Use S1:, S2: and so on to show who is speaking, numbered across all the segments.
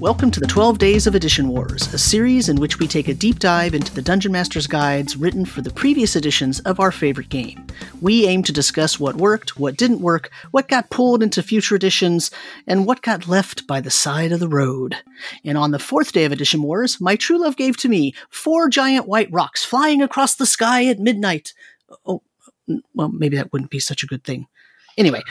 S1: Welcome to the 12 Days of Edition Wars, a series in which we take a deep dive into the Dungeon Master's guides written for the previous editions of our favorite game. We aim to discuss what worked, what didn't work, what got pulled into future editions, and what got left by the side of the road. And on the fourth day of Edition Wars, my true love gave to me four giant white rocks flying across the sky at midnight. Oh, well, maybe that wouldn't be such a good thing. Anyway,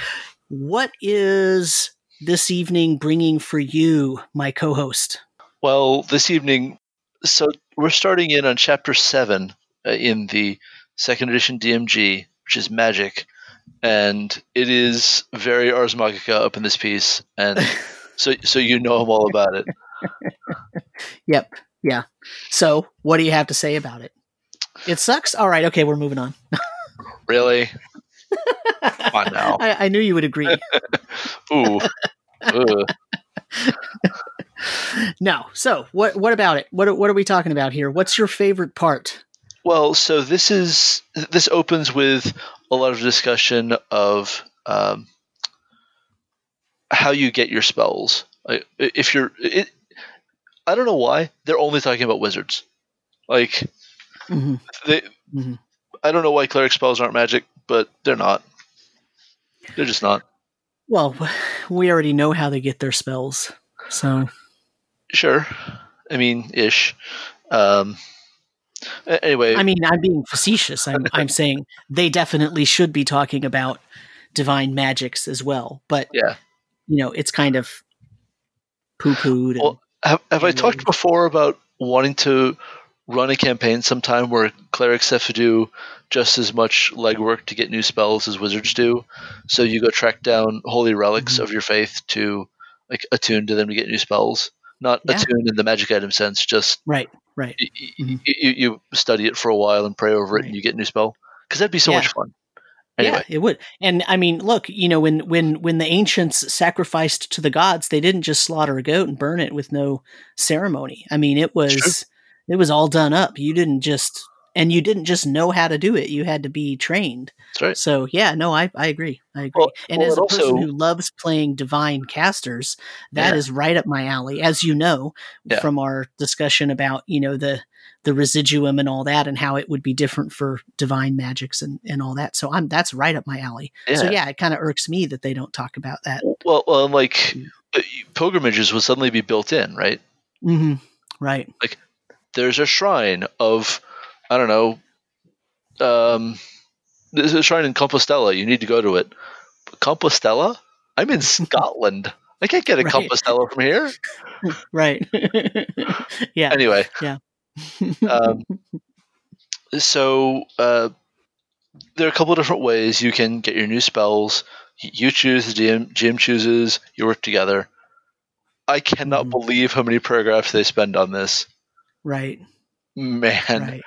S1: what is this evening bringing for you, my co host?
S2: Well, this evening, so we're starting in on chapter seven uh, in the second edition DMG, which is magic, and it is very Ars Magica up in this piece, and so so you know all about it.
S1: yep, yeah. So, what do you have to say about it? It sucks. All right, okay, we're moving on.
S2: really? Come on now.
S1: I, I knew you would agree.
S2: Ooh.
S1: no. So what what about it? What what are we talking about here? What's your favorite part?
S2: Well, so this is this opens with a lot of discussion of um, how you get your spells. Like, if you're, it, I don't know why they're only talking about wizards. Like mm-hmm. they, mm-hmm. I don't know why cleric spells aren't magic, but they're not. They're just not.
S1: Well, we already know how they get their spells, so
S2: sure. I mean, ish. Um, anyway,
S1: I mean, I'm being facetious. I'm I'm saying they definitely should be talking about divine magics as well. But
S2: yeah,
S1: you know, it's kind of poo pooed.
S2: Well, have, have I talked before about wanting to run a campaign sometime where clerics have to do just as much legwork to get new spells as wizards do. So you go track down holy relics mm-hmm. of your faith to like attune to them to get new spells. Not yeah. attune in the magic item sense, just
S1: right, right.
S2: Y- mm-hmm. you, you, study it for a while and pray over it, right. and you get a new spell because that'd be so yeah. much fun.
S1: Anyway. Yeah, it would. And I mean, look, you know, when when when the ancients sacrificed to the gods, they didn't just slaughter a goat and burn it with no ceremony. I mean, it was it was all done up. You didn't just and you didn't just know how to do it. You had to be trained.
S2: That's right.
S1: So yeah, no, I, I agree. I agree. Well, and well, as a person also, who loves playing divine casters, that yeah. is right up my alley. As you know yeah. from our discussion about you know the the residuum and all that, and how it would be different for divine magics and, and all that. So I'm that's right up my alley. Yeah. So yeah, it kind of irks me that they don't talk about that.
S2: Well, well, like uh, pilgrimages would suddenly be built in, right?
S1: Mm-hmm. Right.
S2: Like there's a shrine of I don't know. Um, there's a shrine in Compostela. You need to go to it. Compostela? I'm in Scotland. I can't get a right. Compostela from here.
S1: right. yeah.
S2: Anyway.
S1: Yeah.
S2: um, so uh, there are a couple of different ways you can get your new spells. You choose, the GM, GM chooses, you work together. I cannot mm. believe how many paragraphs they spend on this.
S1: Right.
S2: Man. Right.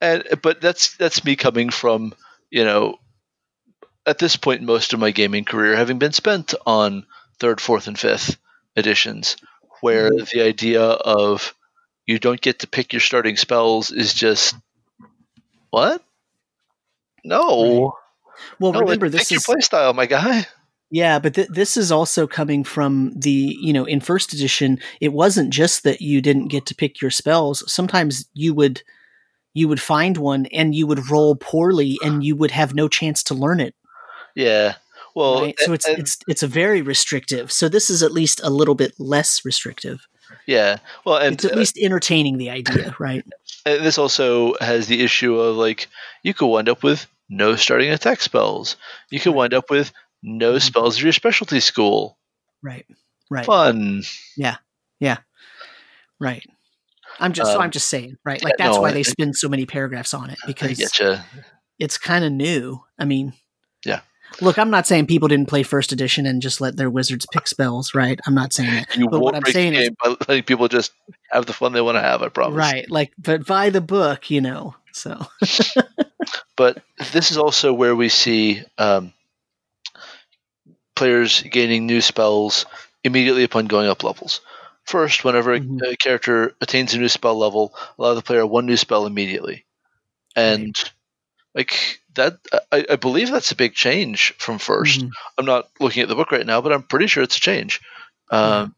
S2: And but that's that's me coming from, you know, at this point most of my gaming career having been spent on third, fourth and fifth editions where mm. the idea of you don't get to pick your starting spells is just what? No.
S1: Well, no, remember this
S2: is your playstyle, my guy.
S1: Yeah, but th- this is also coming from the, you know, in first edition, it wasn't just that you didn't get to pick your spells. Sometimes you would you would find one and you would roll poorly and you would have no chance to learn it.
S2: Yeah. Well,
S1: right? so it's and, it's it's a very restrictive. So this is at least a little bit less restrictive.
S2: Yeah. Well, and
S1: it's at uh, least entertaining the idea, right?
S2: This also has the issue of like you could wind up with no starting attack spells. You could wind up with no mm-hmm. spells of your specialty school.
S1: Right. Right.
S2: Fun.
S1: Yeah. Yeah. Right. I'm just um, so I'm just saying, right? Like that's no, why they spend so many paragraphs on it because it's kind of new. I mean,
S2: yeah.
S1: Look, I'm not saying people didn't play first edition and just let their wizards pick spells, right? I'm not saying that.
S2: You but what I'm saying is, letting people just have the fun they want to have. I promise.
S1: Right, like, but by the book, you know. So,
S2: but this is also where we see um, players gaining new spells immediately upon going up levels. First, whenever mm-hmm. a, character attains a new spell level, allow the player one new spell immediately. And like that, I, I, believe that's a big change from 1st i mm-hmm. I'm not looking at the book right now, but I'm pretty sure it's a change. Um.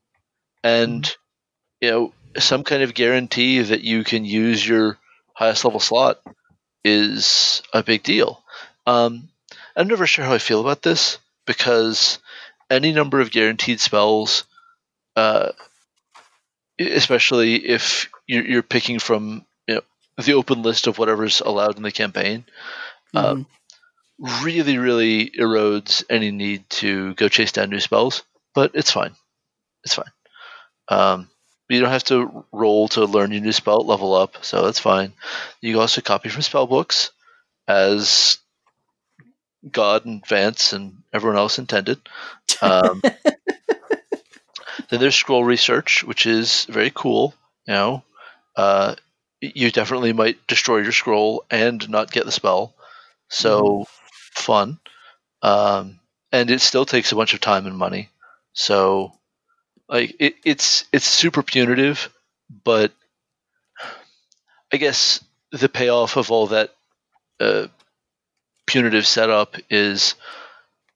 S2: And mm-hmm. you know, some kind of guarantee that you can use your highest level slot is a big deal. Um, I'm never sure how I feel about this because any number of guaranteed spells, uh, especially if you're, you're, picking from you know, the open list of whatever's allowed in the campaign, uh, mm-hmm. uh, really, really erodes any need to go chase down new spells. But it's fine. It's fine. Um, you don't have to roll to learn your new spell level up, so that's fine. You can also copy from spell books, as God and Vance and everyone else intended. Um, then there's scroll research, which is very cool. You know, uh, you definitely might destroy your scroll and not get the spell, so mm. fun. Um, and it still takes a bunch of time and money. So like it, it's it's super punitive, but I guess the payoff of all that uh, punitive setup is,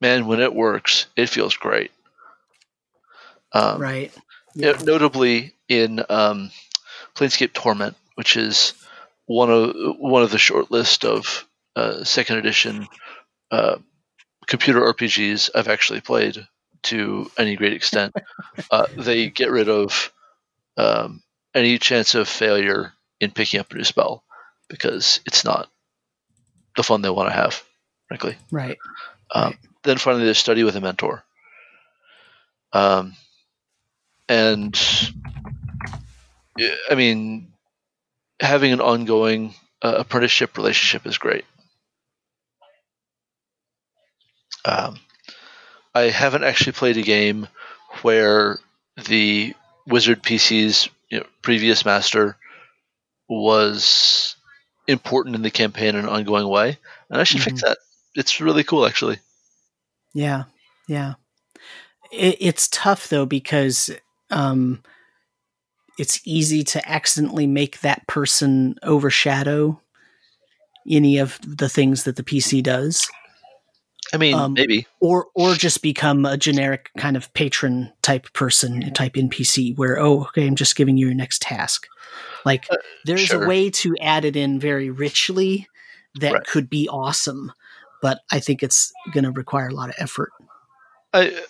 S2: man, when it works, it feels great.
S1: Um, right.
S2: Yeah. Notably in um, Planescape Torment, which is one of one of the short list of uh, second edition uh, computer RPGs I've actually played to any great extent. uh, they get rid of um, any chance of failure in picking up a new spell because it's not the fun they want to have, frankly.
S1: Right.
S2: Um, right. Then finally, there's study with a mentor. Um, and I mean, having an ongoing uh, apprenticeship relationship is great. Um, I haven't actually played a game where the Wizard PC's you know, previous master was important in the campaign in an ongoing way, and I should mm-hmm. fix that. It's really cool, actually.
S1: Yeah, yeah. It, it's tough though because um, it's easy to accidentally make that person overshadow any of the things that the PC does.
S2: I mean, um, maybe,
S1: or or just become a generic kind of patron type person, type NPC, where oh, okay, I'm just giving you your next task. Like uh, there's sure. a way to add it in very richly that right. could be awesome, but I think it's going to require a lot of effort.
S2: I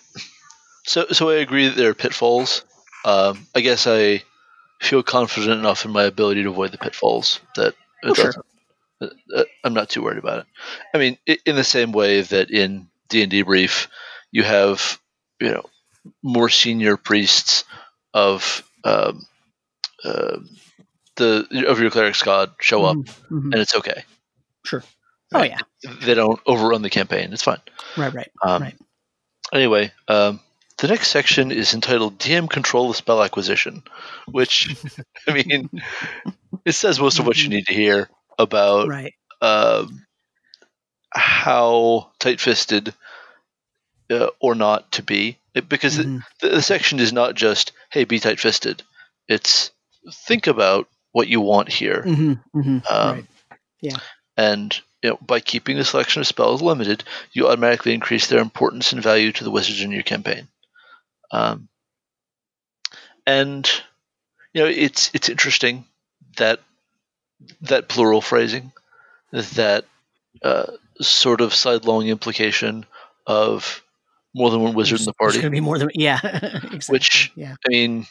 S2: so so I agree that there are pitfalls. Um, I guess I feel confident enough in my ability to avoid the pitfalls that oh, sure. Uh, I'm not too worried about it. I mean, in the same way that in D and D brief, you have you know more senior priests of um, uh, the of your cleric's god show up, mm-hmm. and it's okay.
S1: Sure. Oh
S2: yeah. They don't overrun the campaign. It's fine.
S1: Right. Right. Um, right.
S2: Anyway, um, the next section is entitled "DM Control the Spell Acquisition," which I mean, it says most of what you mm-hmm. need to hear about
S1: right.
S2: Um, how tight fisted uh, or not to be. It, because mm-hmm. the, the, section is not just, hey, be tight fisted. It's think about what you want here.
S1: Mm-hmm. Mm-hmm. Um, right. Yeah.
S2: And you know, by keeping the selection of spells limited, you automatically increase their importance and value to the wizards in your campaign. Um, and you know, it's it's interesting that that plural phrasing, that uh, sort of sidelong implication of more than one wizard
S1: there's,
S2: in the party.
S1: There's going to be more than yeah, exactly.
S2: which
S1: yeah.
S2: I mean,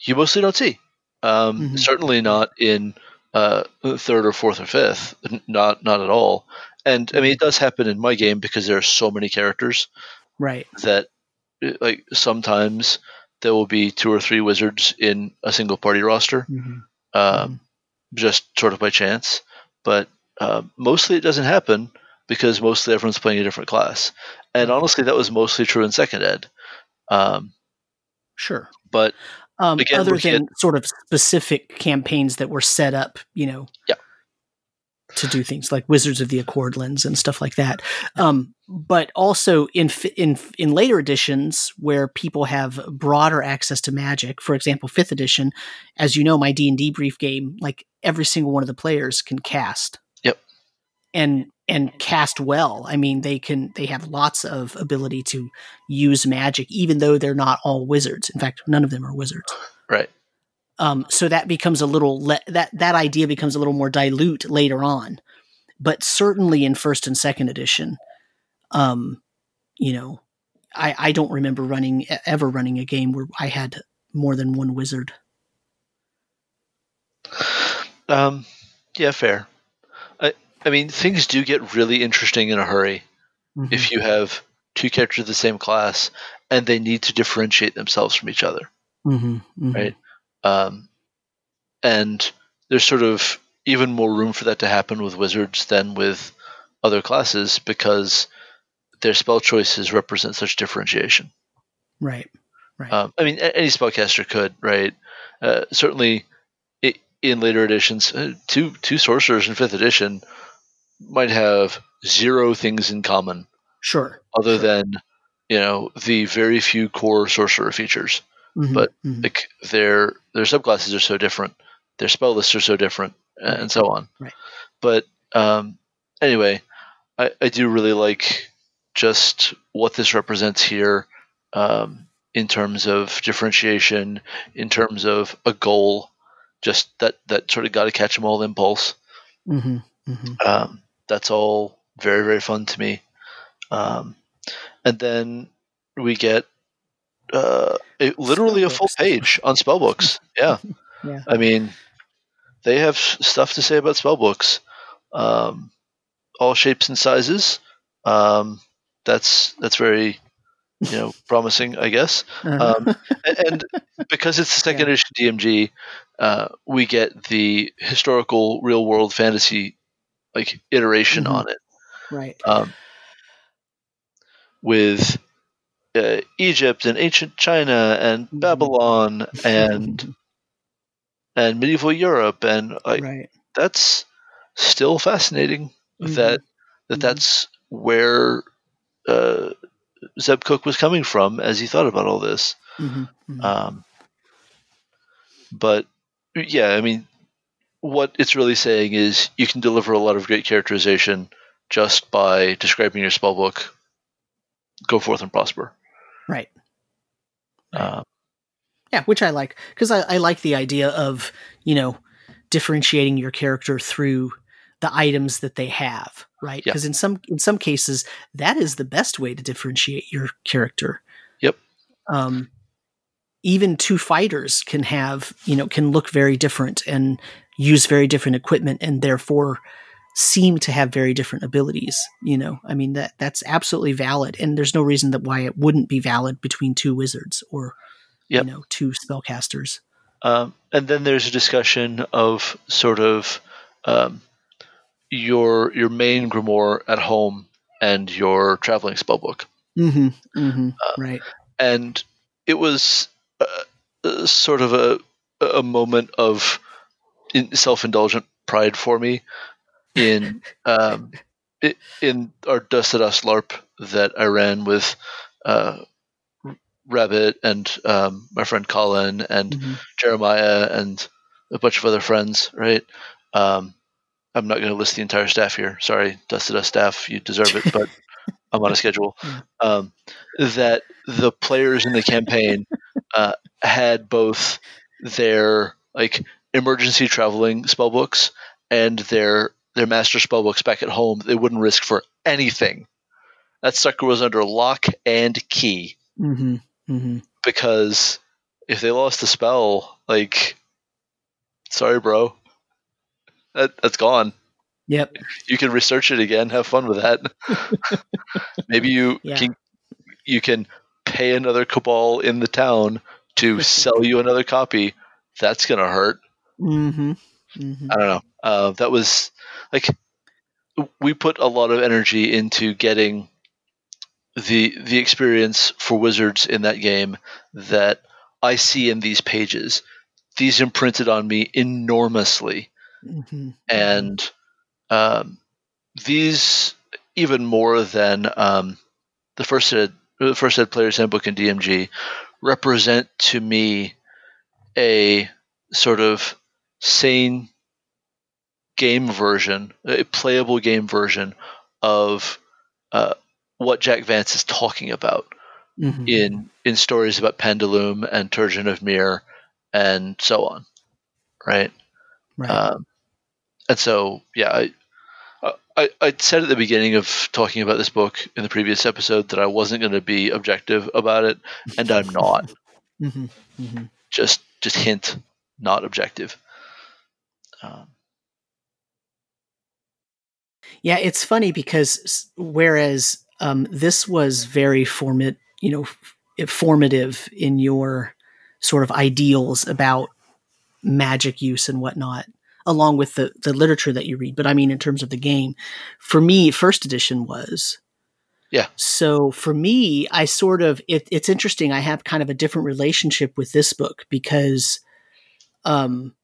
S2: you mostly don't see. Um, mm-hmm. Certainly not in uh, third or fourth or fifth. Not not at all. And I mean, it does happen in my game because there are so many characters.
S1: Right.
S2: That like sometimes there will be two or three wizards in a single party roster. Mm-hmm. Um, mm-hmm just sort of by chance. But uh, mostly it doesn't happen because mostly everyone's playing a different class. And honestly, that was mostly true in second ed. Um,
S1: sure.
S2: But
S1: um, again, other than at, sort of specific campaigns that were set up, you know,
S2: yeah.
S1: to do things like Wizards of the Accordlands and stuff like that. Um, but also in in in later editions where people have broader access to magic for example 5th edition as you know my D&D brief game like every single one of the players can cast
S2: yep
S1: and and cast well. I mean they can they have lots of ability to use magic even though they're not all wizards. In fact none of them are wizards.
S2: Right.
S1: Um, so that becomes a little le- that that idea becomes a little more dilute later on, but certainly in first and second edition, um, you know, I I don't remember running ever running a game where I had more than one wizard.
S2: Um, yeah, fair. I mean, things do get really interesting in a hurry mm-hmm. if you have two characters of the same class and they need to differentiate themselves from each other,
S1: mm-hmm. Mm-hmm.
S2: right? Um, and there's sort of even more room for that to happen with wizards than with other classes because their spell choices represent such differentiation.
S1: Right. Right.
S2: Um, I mean, any spellcaster could, right? Uh, certainly, it, in later editions, uh, two two sorcerers in fifth edition might have zero things in common.
S1: Sure.
S2: Other
S1: sure.
S2: than you know the very few core sorcerer features, mm-hmm, but mm-hmm. like their their subclasses are so different, their spell lists are so different, and so on.
S1: Right.
S2: But um, anyway, I, I do really like just what this represents here. Um, in terms of differentiation, in terms of a goal, just that that sort of got to catch them all impulse.
S1: Mm-hmm, mm-hmm.
S2: Um, that's all very very fun to me. Um, and then we get uh, a, literally a full page on spellbooks. Yeah.
S1: yeah.
S2: I mean, they have stuff to say about spellbooks, um, all shapes and sizes. Um, that's that's very you know promising, I guess. Uh-huh. Um, and because it's the second yeah. edition DMG, uh, we get the historical real world fantasy like iteration
S1: mm-hmm.
S2: on it,
S1: right?
S2: Um, with uh, Egypt and ancient China and mm-hmm. Babylon and and medieval Europe and like
S1: right.
S2: that's still fascinating mm-hmm. that that mm-hmm. that's where uh, Zeb Cook was coming from as he thought about all this.
S1: Mm-hmm, mm-hmm.
S2: Um, but yeah, I mean, what it's really saying is you can deliver a lot of great characterization just by describing your spell book. Go forth and prosper.
S1: Right.
S2: Um,
S1: yeah, which I like because I, I like the idea of you know differentiating your character through the items that they have, right? Because yeah. in some in some cases, that is the best way to differentiate your character.
S2: Yep.
S1: Um, even two fighters can have, you know, can look very different and use very different equipment, and therefore seem to have very different abilities. You know, I mean that that's absolutely valid, and there's no reason that why it wouldn't be valid between two wizards or yep. you know two spellcasters.
S2: Um, and then there's a discussion of sort of um, your your main grimoire at home and your traveling spellbook.
S1: Mm-hmm, mm-hmm, uh, right.
S2: And it was uh, uh, sort of a a moment of self indulgent pride for me in um, in our Dust to Dust LARP that I ran with uh, Rabbit and um, my friend Colin and mm-hmm. Jeremiah and a bunch of other friends, right? Um, I'm not going to list the entire staff here. Sorry, Dust to Dust staff, you deserve it, but I'm on a schedule. Um, that the players in the campaign uh, had both their like emergency traveling spell books and their their master spell books back at home. They wouldn't risk for anything. That sucker was under lock and key
S1: mm-hmm. Mm-hmm.
S2: because if they lost the spell, like, sorry, bro, that, that's gone.
S1: Yep.
S2: You can research it again. Have fun with that. Maybe you yeah. can you can pay another cabal in the town to sell you another copy. That's gonna hurt.
S1: Mm-hmm. Mm-hmm.
S2: I don't know. Uh, that was like we put a lot of energy into getting the the experience for wizards in that game that I see in these pages. These imprinted on me enormously
S1: Mm-hmm.
S2: And um, these, even more than um, the first ed, the first ed player's handbook in DMG, represent to me a sort of sane game version, a playable game version of uh, what Jack Vance is talking about
S1: mm-hmm.
S2: in in stories about Pandelume and Turjan of Miir and so on, right?
S1: Right.
S2: Um, and so, yeah, I, I, I said at the beginning of talking about this book in the previous episode that I wasn't going to be objective about it, and I'm not.
S1: mm-hmm. Mm-hmm.
S2: Just, just hint, not objective. Um,
S1: yeah, it's funny because whereas um, this was very formit, you know, formative in your sort of ideals about magic use and whatnot, along with the the literature that you read. But I mean, in terms of the game, for me, first edition was.
S2: Yeah.
S1: So for me, I sort of it, it's interesting. I have kind of a different relationship with this book because, um,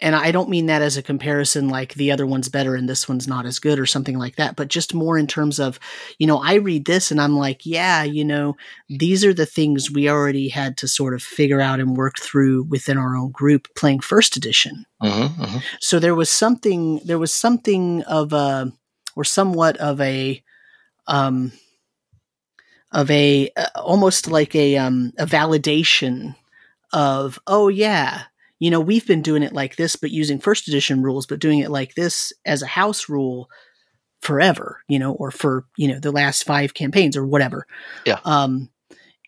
S1: and I don't mean that as a comparison like the other one's better and this one's not as good or something like that, but just more in terms of, you know, I read this and I'm like, yeah, you know, these are the things we already had to sort of figure out and work through within our own group playing first edition.
S2: mm-hmm, mm-hmm.
S1: So there was something, there was something of a, or somewhat of a, um, of a uh, almost like a um, a validation of oh yeah you know, we've been doing it like this, but using first edition rules, but doing it like this as a house rule forever, you know, or for, you know, the last five campaigns or whatever.
S2: Yeah.
S1: Um,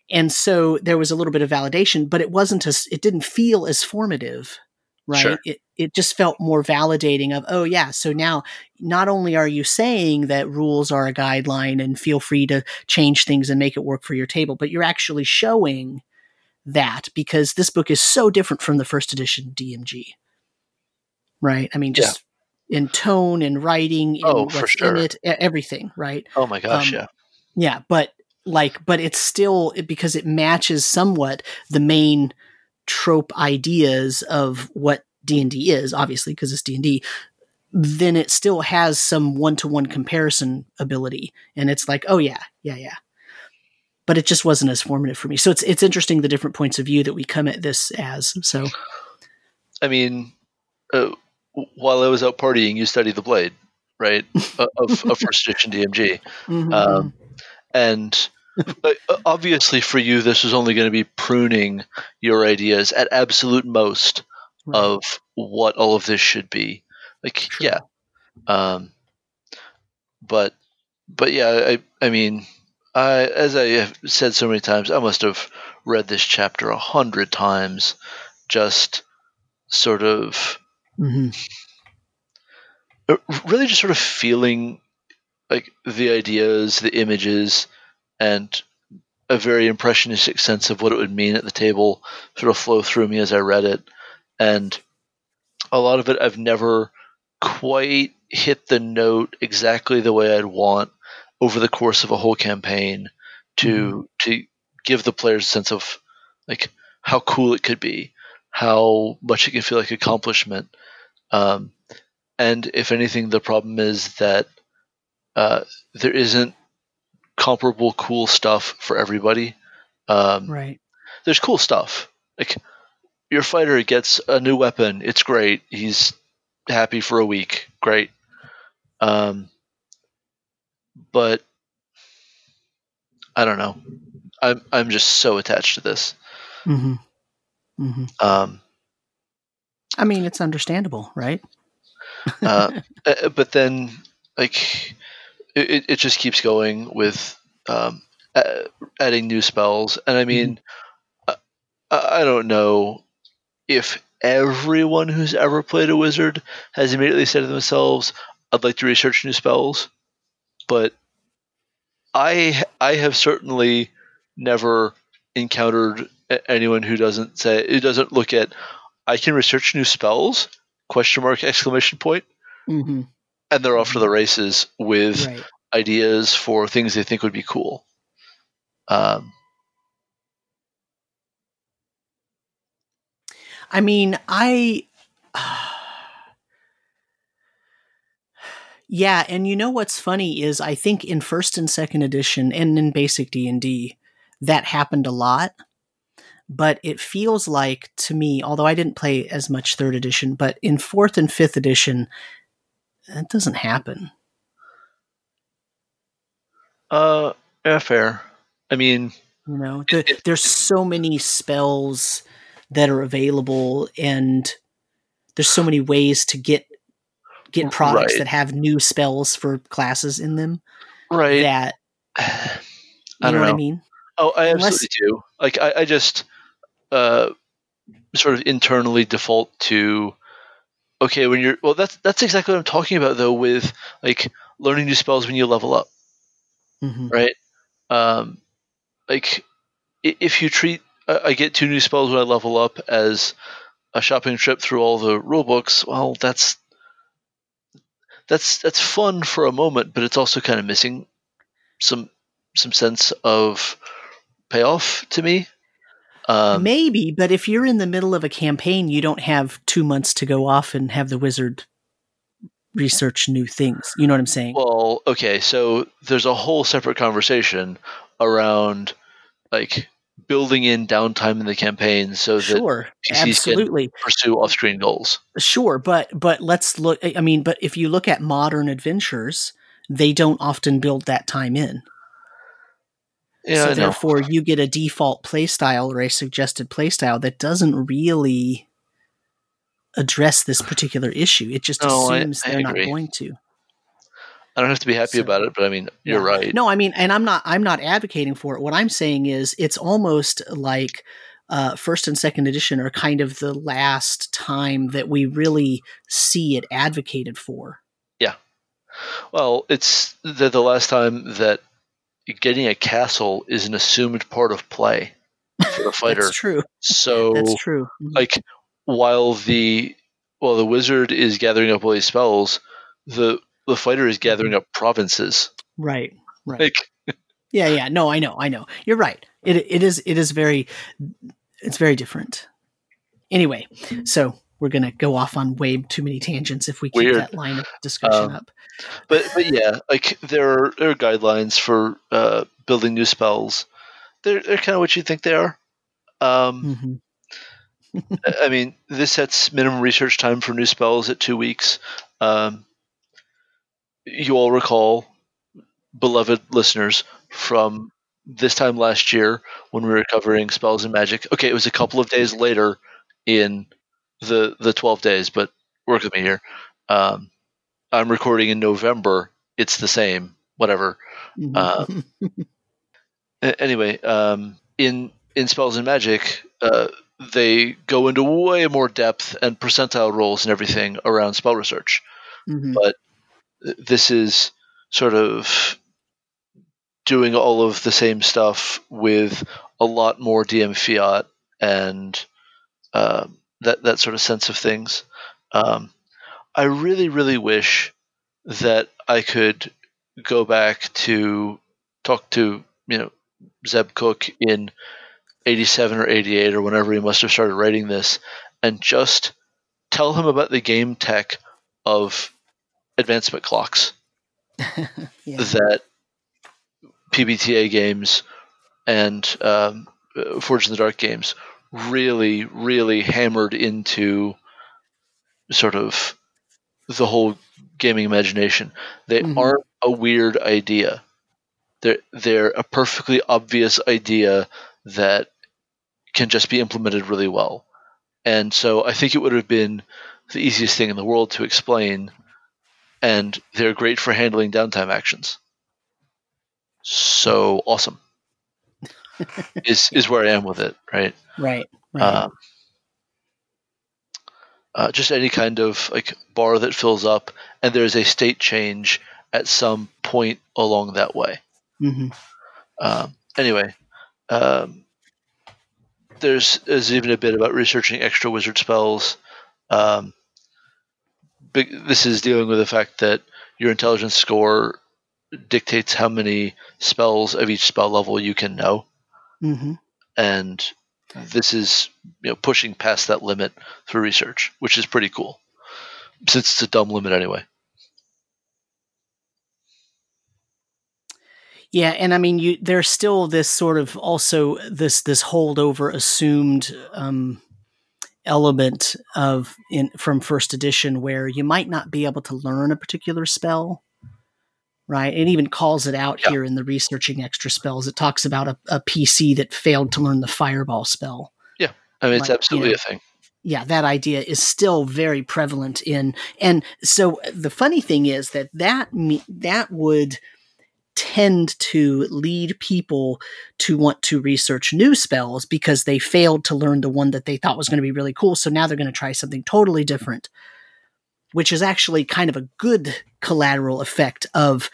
S1: and so there was a little bit of validation, but it wasn't as, it didn't feel as formative, right?
S2: Sure.
S1: It, it just felt more validating of, oh yeah, so now not only are you saying that rules are a guideline and feel free to change things and make it work for your table, but you're actually showing that because this book is so different from the first edition DMG. Right? I mean, just yeah. in tone and writing, in
S2: oh,
S1: what's
S2: for sure.
S1: in it, everything, right?
S2: Oh my gosh,
S1: Um,
S2: yeah.
S1: Yeah, but like, but it's still because it matches somewhat the main trope ideas of what D and D is, obviously because it's D and D. Then it still has some one to one comparison ability, and it's like, oh yeah, yeah, yeah. But it just wasn't as formative for me. So it's it's interesting the different points of view that we come at this as. So
S2: I mean, uh, while I was out partying, you studied the blade, right? of, of first edition DMG.
S1: Mhm,
S2: Um, and uh, obviously, for you, this is only going to be pruning your ideas at absolute most
S1: right.
S2: of what all of this should be. Like,
S1: Sure.
S2: yeah. Um, but, but yeah, I, I mean, I, as I have said so many times, I must have read this chapter a hundred times, just sort of
S1: Mhm.
S2: uh, really just sort of feeling like the ideas, the images, and a very impressionistic sense of what it would mean at the table sort of flow through me as I read it. And a lot of it I've never quite hit the note exactly the way I'd want over the course of a whole campaign to to give the players a sense of like how cool it could be, how much it can feel like accomplishment. Um, and if anything, the problem is that uh, there isn't comparable cool stuff for everybody. Um,
S1: Right.
S2: There's cool stuff. Like your fighter gets a new weapon. It's great. He's happy for a week. Great. Um, but I don't know. I'm I'm just so attached to this.
S1: hmm hmm
S2: Um,
S1: I mean, it's understandable, right?
S2: uh, uh, but then like it, it just keeps going with um, uh, adding new spells and i mean I, I don't know if everyone who's ever played a wizard has immediately said to themselves i'd like to research new spells but i i have certainly never encountered anyone who doesn't say who doesn't look at i can research new spells question mark exclamation point
S1: hmm
S2: and they're off to the races with
S1: Right.
S2: ideas for things they think would be cool. Um,
S1: I mean, I. yeah, and you know what's funny is I think in first and second edition and in basic D and D, that happened a lot. But it feels like to me, although I didn't play as much third edition, but in fourth and fifth edition, that doesn't happen.
S2: uh, yeah, fair. I mean,
S1: You know, the, there's so many spells that are available and there's so many ways to get get products right. that have new spells for classes in them.
S2: Right.
S1: That you know, know, what I mean?
S2: Oh, I Unless, absolutely do. Like I, I just uh, sort of internally default to okay when you're well that's that's exactly what I'm talking about though with like learning new spells when you level up. Mm-hmm. Right? Um like if you treat I get two new spells when I level up as a shopping trip through all the rule books, well that's that's that's fun for a moment, but it's also kind of missing some some sense of payoff to me.
S1: Um, Maybe, but if you're in the middle of a campaign, you don't have two months to go off and have the wizard research new things. You know what I'm saying?
S2: Well, okay, so there's a whole separate conversation around like building in downtime in the campaign so
S1: sure, that PCs absolutely.
S2: can pursue off-screen goals.
S1: Sure, but but let's look. I mean, but if you look at modern adventures, they don't often build that time in. Yeah, so therefore, you get a default playstyle or a suggested playstyle that doesn't really address this particular issue. It just no, assumes I, I they're agree. not going to.
S2: I don't have to be happy so, about it, but I mean, you're yeah. right.
S1: No, I mean, and I'm not. I'm not advocating for it. What I'm saying is, it's almost like uh, first and second edition are kind of the last time that we really see it advocated for.
S2: Yeah. Well, it's the, the last time that getting a castle is an assumed part of play for the fighter.
S1: That's true.
S2: So
S1: that's true.
S2: Mm-hmm. Like while the while the wizard is gathering up all these spells, the the fighter is gathering up provinces.
S1: Right. Right. Like, yeah. Yeah. No, I know. I know. You're right. It it is it is very it's very different. Anyway, so we're going to go off on way too many tangents if we keep Weird. that line of discussion um, up.
S2: But but yeah, like there are, there are guidelines for uh, building new spells. They're they're kind of what you think they are. Um, mm-hmm. I mean, this sets minimum research time for new spells at two weeks. Um, you all recall, beloved listeners, from this time last year when we were covering spells and magic. Okay, it was a couple of days later in the the 12 days, but work with me here. Um, I'm recording in November. It's the same, whatever. Um, anyway, um, in in spells and magic, uh, they go into way more depth and percentile rolls and everything around spell research. Mm-hmm. But this is sort of doing all of the same stuff with a lot more DM fiat and um, that that sort of sense of things. Um, I really, really wish that I could go back to talk to you know Zeb Cook in '87 or '88 or whenever he must have started writing this, and just tell him about the game tech of advancement clocks yeah. that PBTA games and um, Forge in the Dark games really, really hammered into sort of the whole gaming imagination. They mm-hmm. aren't a weird idea. They're they're a perfectly obvious idea that can just be implemented really well. And so I think it would have been the easiest thing in the world to explain and they're great for handling downtime actions. So awesome. is is where I am with it, right?
S1: Right. right. Um,
S2: uh, just any kind of like bar that fills up, and there's a state change at some point along that way. Mm-hmm. Um, anyway, um, there's there's even a bit about researching extra wizard spells. Um, this is dealing with the fact that your intelligence score dictates how many spells of each spell level you can know. Mm-hmm. And this is you know pushing past that limit through research, which is pretty cool, since it's a dumb limit anyway.
S1: Yeah, and I mean, you there's still this sort of also this this holdover assumed um, element of in from first edition where you might not be able to learn a particular spell right it even calls it out yeah. here in the researching extra spells it talks about a, a, pc that failed to learn the fireball spell
S2: yeah I mean, it's like, absolutely you know, a thing.
S1: Yeah, that idea is still very prevalent in, and so the funny thing is that that that would tend to lead people to want to research new spells because they failed to learn the one that they thought was going to be really cool. So now they're going to try something totally different, which is actually kind of a good collateral effect of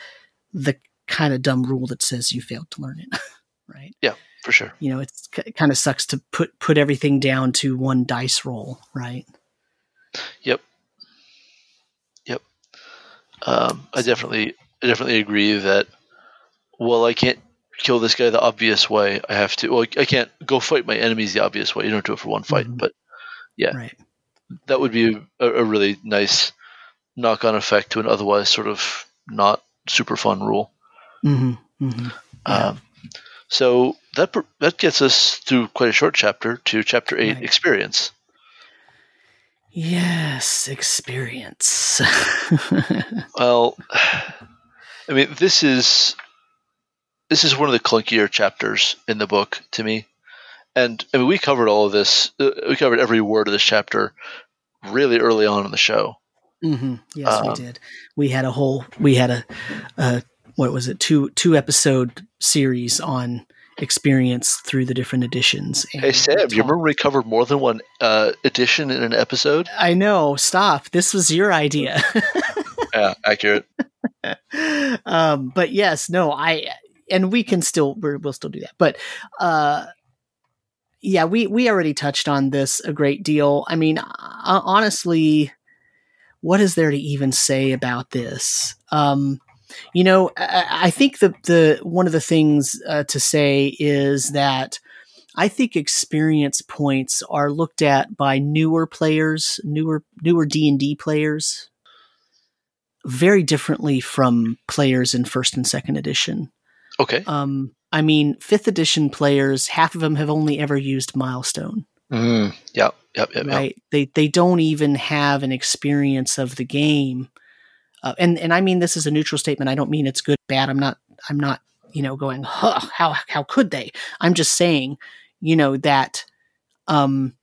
S1: the kind of dumb rule that says you failed to learn it. right?
S2: Yeah, for sure.
S1: You know, it's, it kind of sucks to put put everything down to one dice roll, right?
S2: Yep. Yep. Um, I definitely I definitely agree that well, I can't kill this guy the obvious way. I have to. Well, I can't go fight my enemies the obvious way. You don't do it for one fight, mm-hmm. but yeah, right. that would be a, a really nice knock-on effect to an otherwise sort of not super fun rule.
S1: Mm-hmm. Mm-hmm. Yeah. Um,
S2: so that that gets us through quite a short chapter to chapter eight, right. experience.
S1: Yes, experience.
S2: well, I mean, this is this is one of the clunkier chapters in the book to me. And I mean, we covered all of this. Uh, we covered every word of this chapter really early on in the show.
S1: Mm-hmm. Yes, um, we did. We had a whole. We had a, a what was it? Two two episode series on experience through the different editions.
S2: Hey Sam, you remember we covered more than one uh, edition in an episode?
S1: I know. Stop. This was your idea.
S2: yeah, accurate.
S1: um, but yes, no, I and we can still we will still do that. But uh, yeah, we we already touched on this a great deal. I mean, uh, honestly, what is there to even say about this? Um, you know, I, I, think the the one of the things uh, to say is that I think experience points are looked at by newer players, newer newer D and D players, very differently from players in first and second edition.
S2: Okay.
S1: Um, I mean, fifth edition players, half of them have only ever used Milestone.
S2: Mm, yep, yep, yep.
S1: Right. Yep. They they don't even have an experience of the game. Uh, and and I mean this is a neutral statement. I don't mean it's good, bad. I'm not. I'm not. You know, going huh, how how could they? I'm just saying, you know that um,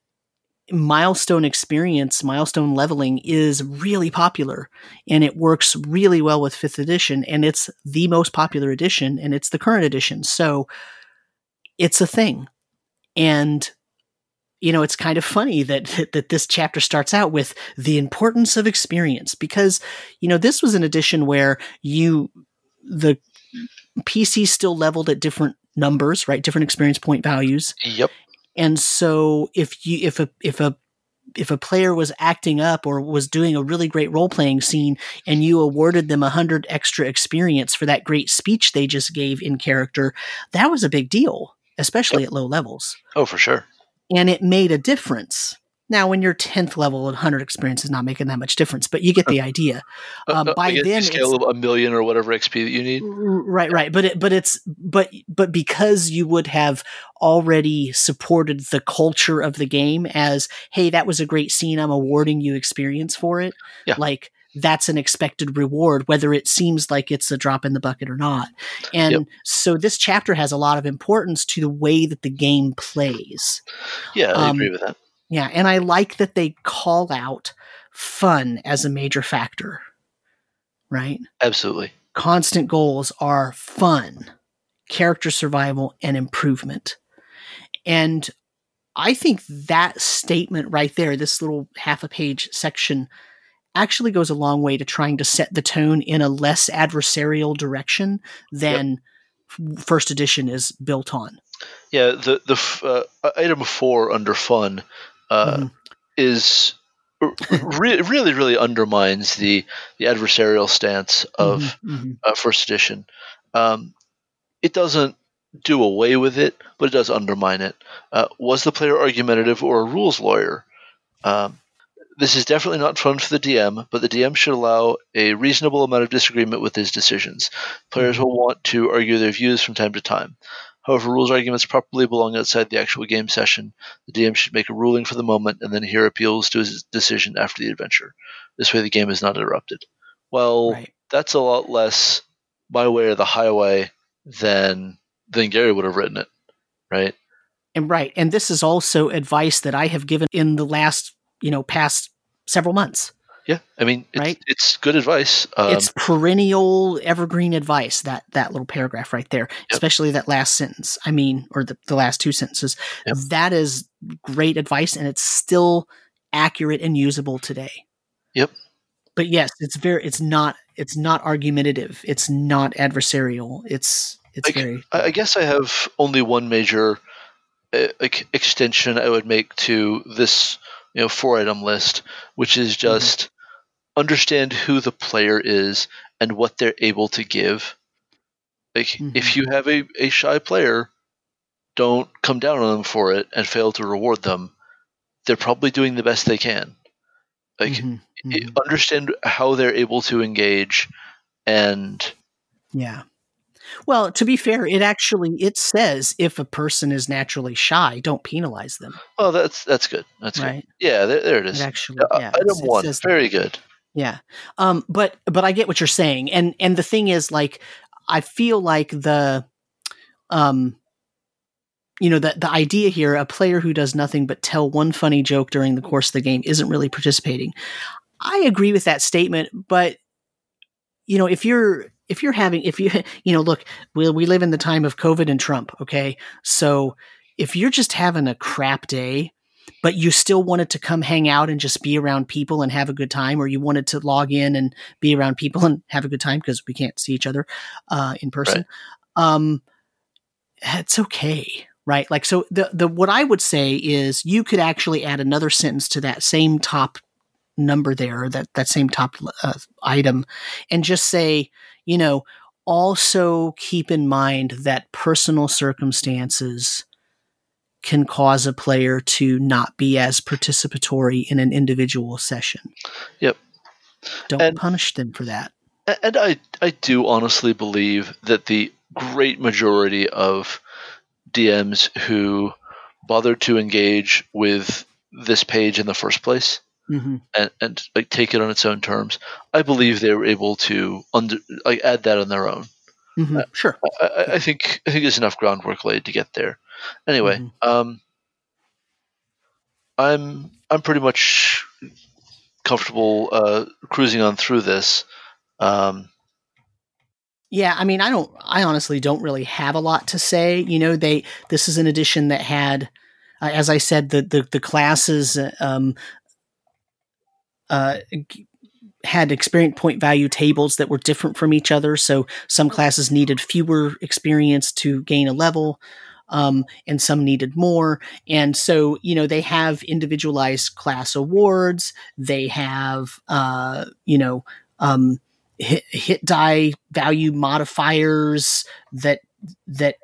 S1: milestone experience, milestone leveling is really popular and it works really well with fifth edition and it's the most popular edition and it's the current edition. So it's a thing. And you know, it's kind of funny that that this chapter starts out with the importance of experience because you know, this was an edition where you the PC still leveled at different numbers, right? Different experience point values.
S2: Yep.
S1: And so if you if a if a if a player was acting up or was doing a really great role playing scene and you awarded them a hundred extra experience for that great speech they just gave in character, that was a big deal, especially at low levels.
S2: Oh, for sure.
S1: And it made a difference. Now, when you're 10th level and 100 experience is not making that much difference, but you get the idea.
S2: Um, by then, scale a million or whatever XP that you need.
S1: Right, right. But it, but it's but but because you would have already supported the culture of the game as, hey, that was a great scene. I'm awarding you experience for it. Yeah. Like that's an expected reward, whether it seems like it's a drop in the bucket or not. And yep. so this chapter has a lot of importance to the way that the game plays.
S2: Yeah, I um, agree with that
S1: yeah, and I like that they call out fun as a major factor. Right?
S2: Absolutely.
S1: Constant goals are fun, character survival, and improvement. And I think that statement right there, this little half a page section, actually goes a long way to trying to set the tone in a less adversarial direction than yep. first edition is built on.
S2: Yeah, the the uh, item four under fun uh, mm-hmm. is re- really really undermines the the adversarial stance of mm-hmm. mm-hmm. uh, first edition. Um, it doesn't do away with it, but it does undermine it. Uh, was the player argumentative or a rules lawyer? Um, this is definitely not fun for the DM, but the DM should allow a reasonable amount of disagreement with his decisions. Players mm-hmm. will want to argue their views from time to time. However, rules arguments properly belong outside the actual game session. The DM should make a ruling for the moment and then hear appeals to his decision after the adventure. This way, the game is not interrupted. Well, right. that's a lot less my way or the highway than than Gary would have written it, right?
S1: And right, and this is also advice that I have given in the last, you know, past several months.
S2: Yeah, I mean, it's,
S1: right?
S2: it's good advice.
S1: Um, it's perennial, evergreen advice. That that little paragraph right there, yep. especially that last sentence. I mean, or the, the last two sentences. Yep. That is great advice, and it's still accurate and usable today.
S2: Yep.
S1: But yes, it's very. It's not. It's not argumentative. It's not adversarial. It's. It's
S2: I,
S1: very.
S2: I guess I have only one major uh, extension I would make to this, you know, four item list, which is mm-hmm. just. Understand who the player is and what they're able to give. Like mm-hmm. if you have a, a shy player, don't come down on them for it and fail to reward them. They're probably doing the best they can. Like mm-hmm. Mm-hmm. understand how they're able to engage and
S1: yeah. Well, to be fair, it actually it says if a person is naturally shy, don't penalize them.
S2: Oh, that's that's good. That's right. Good. Yeah, there, there, it is.
S1: It actually,
S2: uh,
S1: yeah,
S2: item one, very good.
S1: Yeah. Um, but but I get what you're saying. And and the thing is like I feel like the um you know the the idea here a player who does nothing but tell one funny joke during the course of the game isn't really participating. I agree with that statement, but you know, if you're if you're having if you you know, look, we we live in the time of COVID and Trump, okay? So if you're just having a crap day, but you still wanted to come hang out and just be around people and have a good time, or you wanted to log in and be around people and have a good time because we can't see each other uh, in person. Right. Um, it's okay, right? Like, so the the what I would say is you could actually add another sentence to that same top number there, that that same top uh, item, and just say, you know, also keep in mind that personal circumstances can cause a player to not be as participatory in an individual session.
S2: Yep.
S1: Don't and, punish them for that.
S2: And I, I do honestly believe that the great majority of DMs who bothered to engage with this page in the first place mm-hmm. and, and like take it on its own terms, I believe they were able to under like add that on their own.
S1: Mm-hmm. Uh,
S2: sure. I, I, I, think I think there's enough groundwork laid to get there. Anyway, mm-hmm. um, I'm I'm pretty much comfortable uh, cruising on through this. Um,
S1: yeah, I mean, I don't. I honestly don't really have a lot to say. You know, they this is an edition that had, uh, as I said, the the, the classes um, uh, had experience point value tables that were different from each other. So some classes needed fewer experience to gain a level um, and some needed more. And so, you know, they have individualized class awards. They have, uh, you know, um, hit, hit die value modifiers that that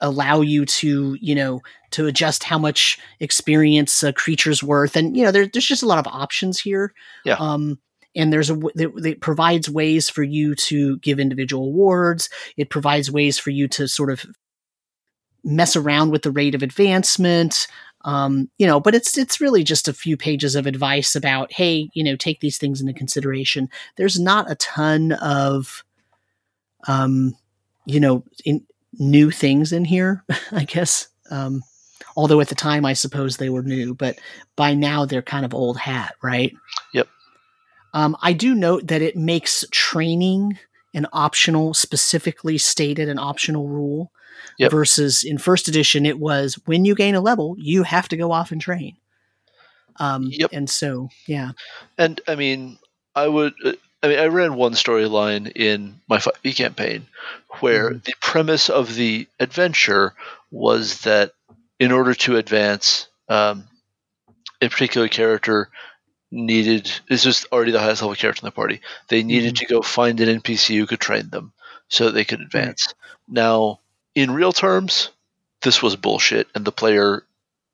S1: allow you to, you know, to adjust how much experience a creature's worth. And you know, there, there's just a lot of options here.
S2: Yeah.
S1: Um, and there's a it provides ways for you to give individual awards it provides ways for you to sort of mess around with the rate of advancement. Um, you know, but it's it's really just a few pages of advice about, hey, you know, take these things into consideration. There's not a ton of, um, you know, in, new things in here, I guess. Um, although at the time I suppose they were new, but by now they're kind of old hat, right?
S2: Yep.
S1: Um, I do note that it makes training an optional, specifically stated an optional rule. Yep. Versus in first edition, it was when you gain a level, you have to go off and train. Um, yep. And so, yeah.
S2: And I mean, I would. Uh, I mean, I ran one storyline in my 5e campaign where mm-hmm. the premise of the adventure was that in order to advance, um, a particular character needed. This was already the highest level character in the party. They needed mm-hmm. to go find an NPC who could train them so that they could advance. Now, in real terms, this was bullshit, and the player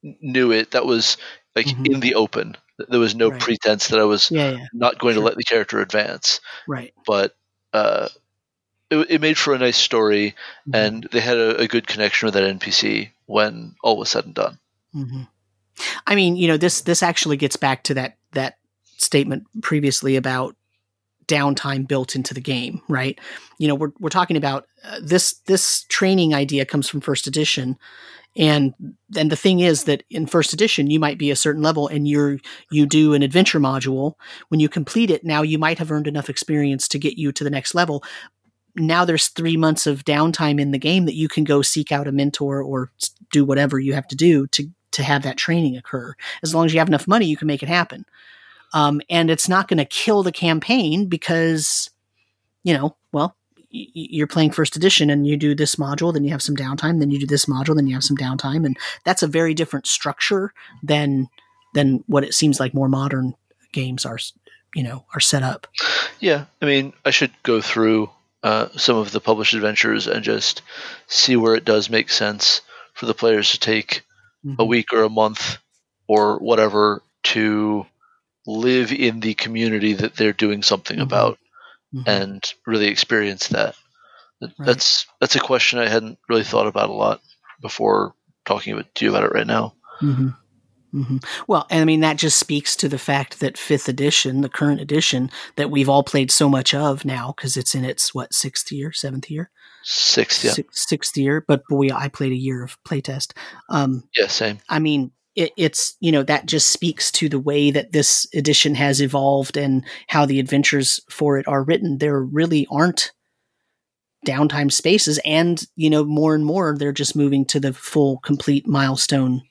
S2: knew it. That was like mm-hmm. in the open. There was no right. pretense that I was
S1: yeah, yeah.
S2: not going sure. to let the character advance.
S1: Right.
S2: But uh, it, it, made for a nice story, mm-hmm. and they had a, a, good connection with that NPC when all was said and done.
S1: Mm-hmm. I mean, you know, this this actually gets back to that that statement previously about downtime built into the game, right? You know, we're we're talking about uh, this this training idea comes from first edition, And then the thing is that in first edition, you might be a certain level and you're, you do an adventure module. When you complete it, now you might have earned enough experience to get you to the next level. Now there's three months of downtime in the game that you can go seek out a mentor or do whatever you have to do to, to have that training occur. As long as you have enough money, you can make it happen. Um, and it's not going to kill the campaign because, you know, well, you're playing first edition and you do this module, then you have some downtime, then you do this module, then you have some downtime, and that's a very different structure than than what it seems like more modern games are, you know, are set up.
S2: Yeah, I mean, I should go through uh, some of the published adventures and just see where it does make sense for the players to take mm-hmm. a week or a month or whatever to live in the community that they're doing something mm-hmm. about mm-hmm. and really experience that. Right. That's that's a question I hadn't really thought about a lot before talking about, to you about it right now.
S1: Mm-hmm. Mm-hmm. Well, I mean, that just speaks to the fact that fifth edition, the current edition that we've all played so much of now, because it's in its what sixth year, seventh year,
S2: sixth, yeah.
S1: sixth, sixth year. But boy, I played a year of playtest. Um,
S2: yeah, same.
S1: I mean, it, it's you know that just speaks to the way that this edition has evolved and how the adventures for it are written. There really aren't downtime spaces, and you know more and more they're just moving to the full complete milestone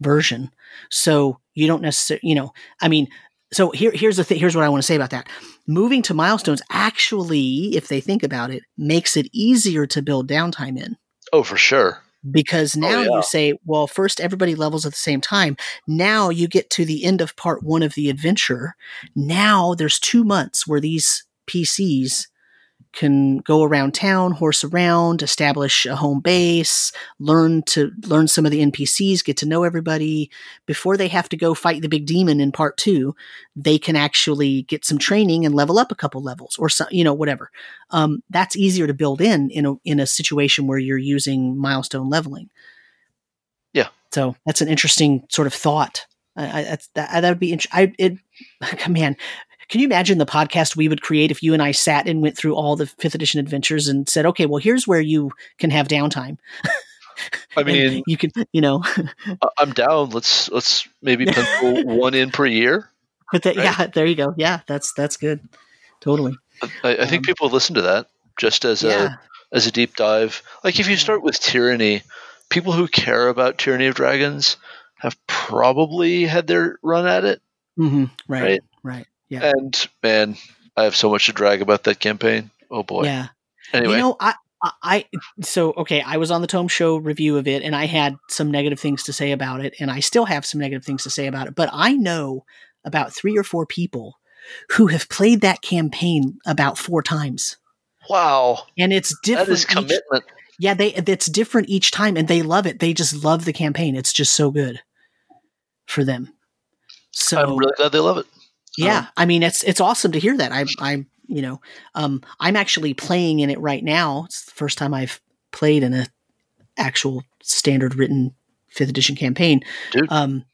S1: version. So you don't necessarily, you know, I mean, so here, here's the thing. Here's what I want to say about that. Moving to milestones actually, if they think about it, makes it easier to build downtime in.
S2: Oh, for sure
S1: because oh, now oh, yeah. you say, well, first everybody levels at the same time. Now you get to the end of part one of the adventure. Now there's two months where these PCs can go around town, horse around, establish a home base, learn to learn some of the NPCs, get to know everybody before they have to go fight the big demon in part 2. They can actually get some training and level up a couple levels or some, you know, whatever. Um, that's easier to build in in a in a situation where you're using milestone leveling.
S2: Yeah.
S1: So that's an interesting sort of thought. I, I, that, that would be, I, it, man, can you imagine the podcast we would create if you and I sat and went through all the fifth edition adventures and said, okay, well, here's where you can have downtime.
S2: I mean,
S1: you can, you know,
S2: I'm down. Let's let's maybe pencil one in per year.
S1: But that, right? yeah, there you go. Yeah, that's that's good. Totally.
S2: I, I think um, people listen to that just as yeah. a as a deep dive. Like if you start with tyranny, people who care about Tyranny of Dragons have probably had their run at it.
S1: Mm-hmm. Right. Right. Right.
S2: Yeah. And man, I have so much to drag about that campaign. Oh boy.
S1: Yeah.
S2: Anyway.
S1: You know, I I so okay, I was on the Tome Show review of it and I had some negative things to say about it and I still have some negative things to say about it, but I know about 3 or 4 people who have played that campaign about 4 times.
S2: Wow.
S1: And it's different.
S2: That is commitment.
S1: Each, yeah, they it's different each time and they love it. They just love the campaign. It's just so good for them. So
S2: I'm really glad they love it.
S1: Yeah, um, I mean it's it's awesome to hear that. I I you know um, I'm actually playing in it right now. It's the first time I've played in a actual standard written fifth edition campaign.
S2: Dude. Um,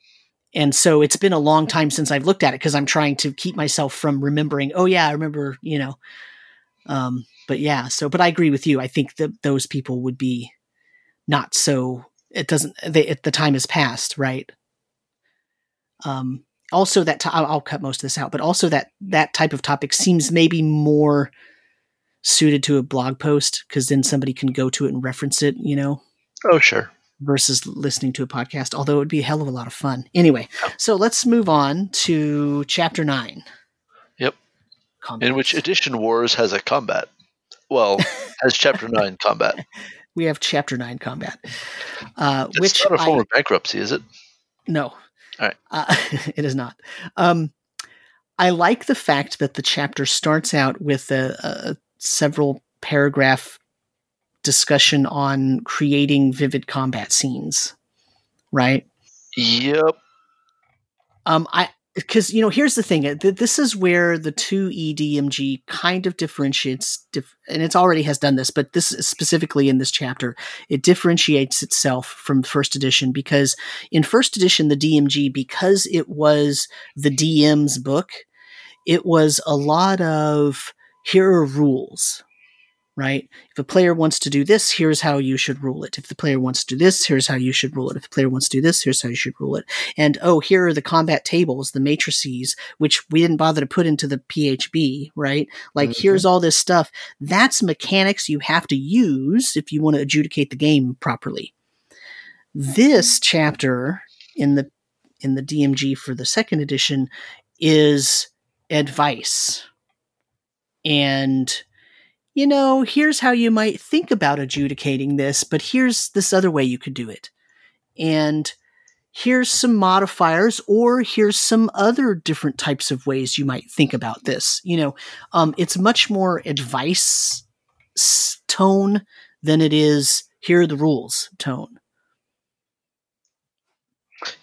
S1: and so it's been a long time since I've looked at it because I'm trying to keep myself from remembering. Oh yeah, I remember. You know. Um, but yeah, so but I agree with you. I think that those people would be not so. It doesn't. They, the time has passed, right? Um, also that i I'll cut most of this out, but also that that type of topic seems maybe more suited to a blog post because then somebody can go to it and reference it, you know.
S2: Oh, sure.
S1: Versus listening to a podcast, although it would be a hell of a lot of fun. Anyway, so let's move on to chapter nine.
S2: Yep. Combat. In which Edition Wars has a combat. Well, has chapter nine combat.
S1: We have chapter nine combat. Uh,
S2: it's
S1: which
S2: not a form I, of bankruptcy, is it?
S1: No,
S2: all right.
S1: Uh, it is not. Um, I like the fact that the chapter starts out with a, a several paragraph discussion on creating vivid combat scenes. Right.
S2: Yep.
S1: Um, I because you know here's the thing uh, this is where the 2e DMG kind of differentiates and it already has done this but this specifically in this chapter it differentiates itself from first edition because in first edition the dmg because it was the dm's book it was a lot of here are rules right? If a player wants to do this, here's how you should rule it. If the player wants to do this, here's how you should rule it. If the player wants to do this, here's how you should rule it. And oh, here are the combat tables, the matrices, which we didn't bother to put into the PHB, right? Like mm-hmm. here's all this stuff. That's mechanics you have to use if you want to adjudicate the game properly. This chapter in the in the DMG for the second edition is advice. And you know, here's how you might think about adjudicating this, but here's this other way you could do it. And here's some modifiers, or here's some other different types of ways you might think about this. You know, um, it's much more advice tone than it is here are the rules tone.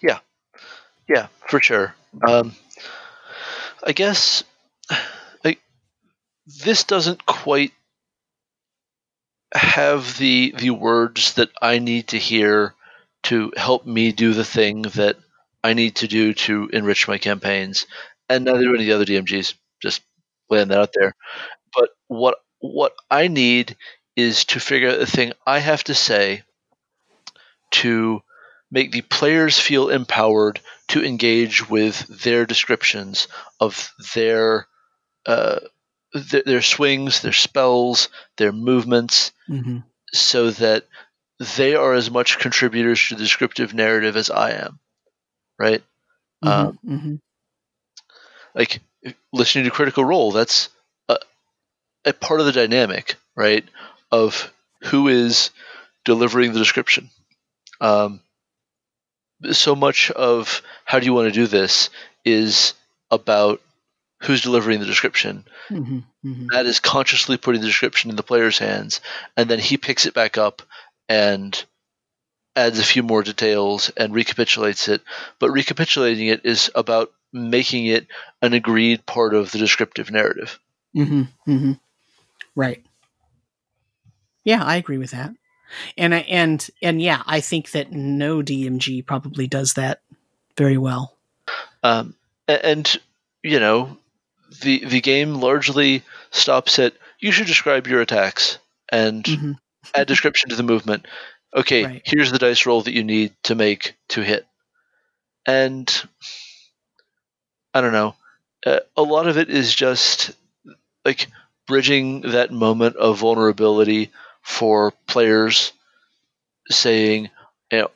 S2: Yeah, yeah, for sure. Um, I guess like this doesn't quite have the the words that I need to hear to help me do the thing that I need to do to enrich my campaigns, and neither do any of the other DMGs. Just laying that out there. But what what I need is to figure out the thing I have to say to make the players feel empowered to engage with their descriptions of their uh, th- their swings, their spells, their movements, mm-hmm. so that they are as much contributors to the descriptive narrative as I am. Right? Mm-hmm. Um, mm-hmm. Like listening to Critical Role, that's a, a part of the dynamic, right? Of who is delivering the description. Um, so much of how do you want to do this is about who's delivering the description. Mm-hmm, mm-hmm. That is consciously putting the description in the player's hands, and then he picks it back up and adds a few more details and recapitulates it. But recapitulating it is about making it an agreed part of the descriptive narrative.
S1: Mm-hmm, mm-hmm. right. Yeah, I agree with that. And and and yeah, I think that no DMG probably does that very well.
S2: Um, and you know, the the game largely stops at you should describe your attacks and mm-hmm. add description to the movement. Okay, right. here's the dice roll that you need to make to hit. And I don't know. Uh, a lot of it is just like bridging that moment of vulnerability for players saying, you know,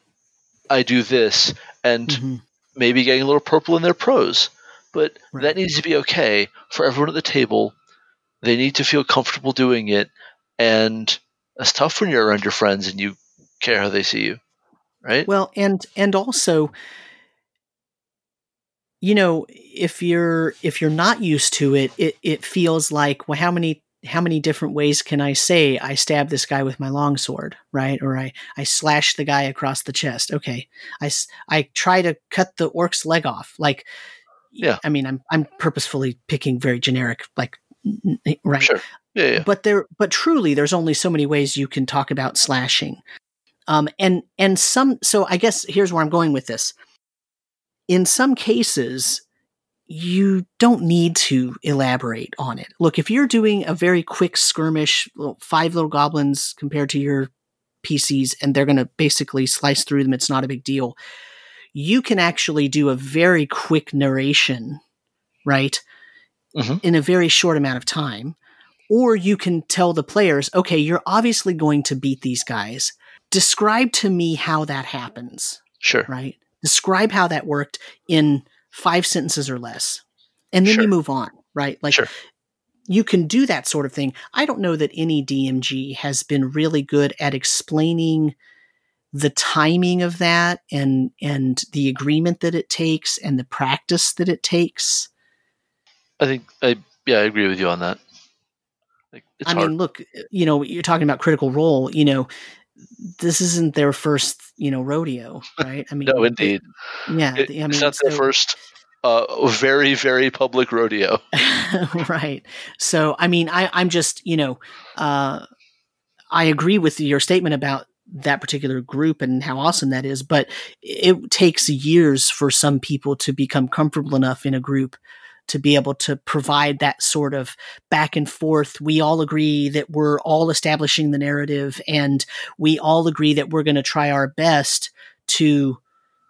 S2: I do this and mm-hmm. maybe getting a little purple in their prose but right. that needs to be okay for everyone at the table. They need to feel comfortable doing it, and it's tough when you're around your friends and you care how they see you, right?
S1: Well, and and also, you know, if you're if you're not used to it, it it feels like well, how many how many different ways can I say I stab this guy with my longsword, right? Or I, I slash the guy across the chest. Okay. I, I try to cut the orc's leg off. Like,
S2: yeah.
S1: I mean, I'm I'm purposefully picking very generic, like right.
S2: Sure. Yeah, yeah.
S1: But there, but truly, there's only so many ways you can talk about slashing. Um, and and some. So I guess here's where I'm going with this. In some cases, you don't need to elaborate on it. Look, if you're doing a very quick skirmish, five little goblins compared to your PCs, and they're going to basically slice through them, it's not a big deal you can actually do a very quick narration, right? Mm-hmm. In a very short amount of time. Or you can tell the players, okay, you're obviously going to beat these guys. Describe to me how that happens.
S2: Sure.
S1: Right? Describe how that worked in five sentences or less. And then sure. you move on, right? Like sure. you can do that sort of thing. I don't know that any DMG has been really good at explaining the timing of that and and the agreement that it takes and the practice that it takes.
S2: I think I yeah, I agree with you on that.
S1: Like, I hard. mean, look, you know, you're talking about critical role, you know, this isn't their first, you know, rodeo, right? I mean,
S2: no, indeed.
S1: Yeah,
S2: it, I mean, it's not so, their first uh, very, very public rodeo.
S1: right. So, I mean, I, I'm just, you know, uh, I agree with your statement about that particular group and how awesome that is. But it takes years for some people to become comfortable enough in a group to be able to provide that sort of back and forth. We all agree that we're all establishing the narrative and we all agree that we're going to try our best to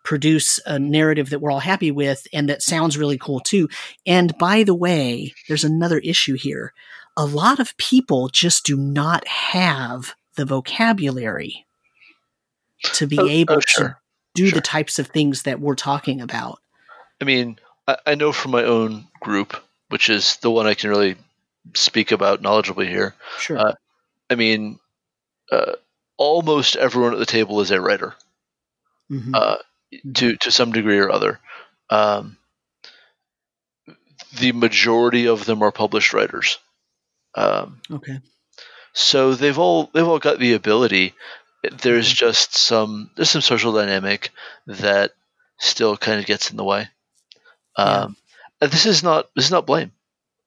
S1: produce a narrative that we're all happy with and that sounds really cool too. And by the way, there's another issue here. A lot of people just do not have the vocabulary to be
S2: Oh,
S1: able
S2: oh, sure.
S1: to do
S2: Sure.
S1: the types of things that we're talking about.
S2: I mean, I, I know from my own group, which is the one I can really speak about knowledgeably here.
S1: Sure.
S2: Uh, I mean, uh, almost everyone at the table is a writer
S1: Mhm.
S2: uh, to to some degree or other. Um, the majority of them are published writers, um,
S1: okay.
S2: so they've all they've all got the ability. There's
S1: Mhm.
S2: just some there's some social dynamic that still kind of gets in the way.
S1: Yeah.
S2: Um, and this is not this is not blame.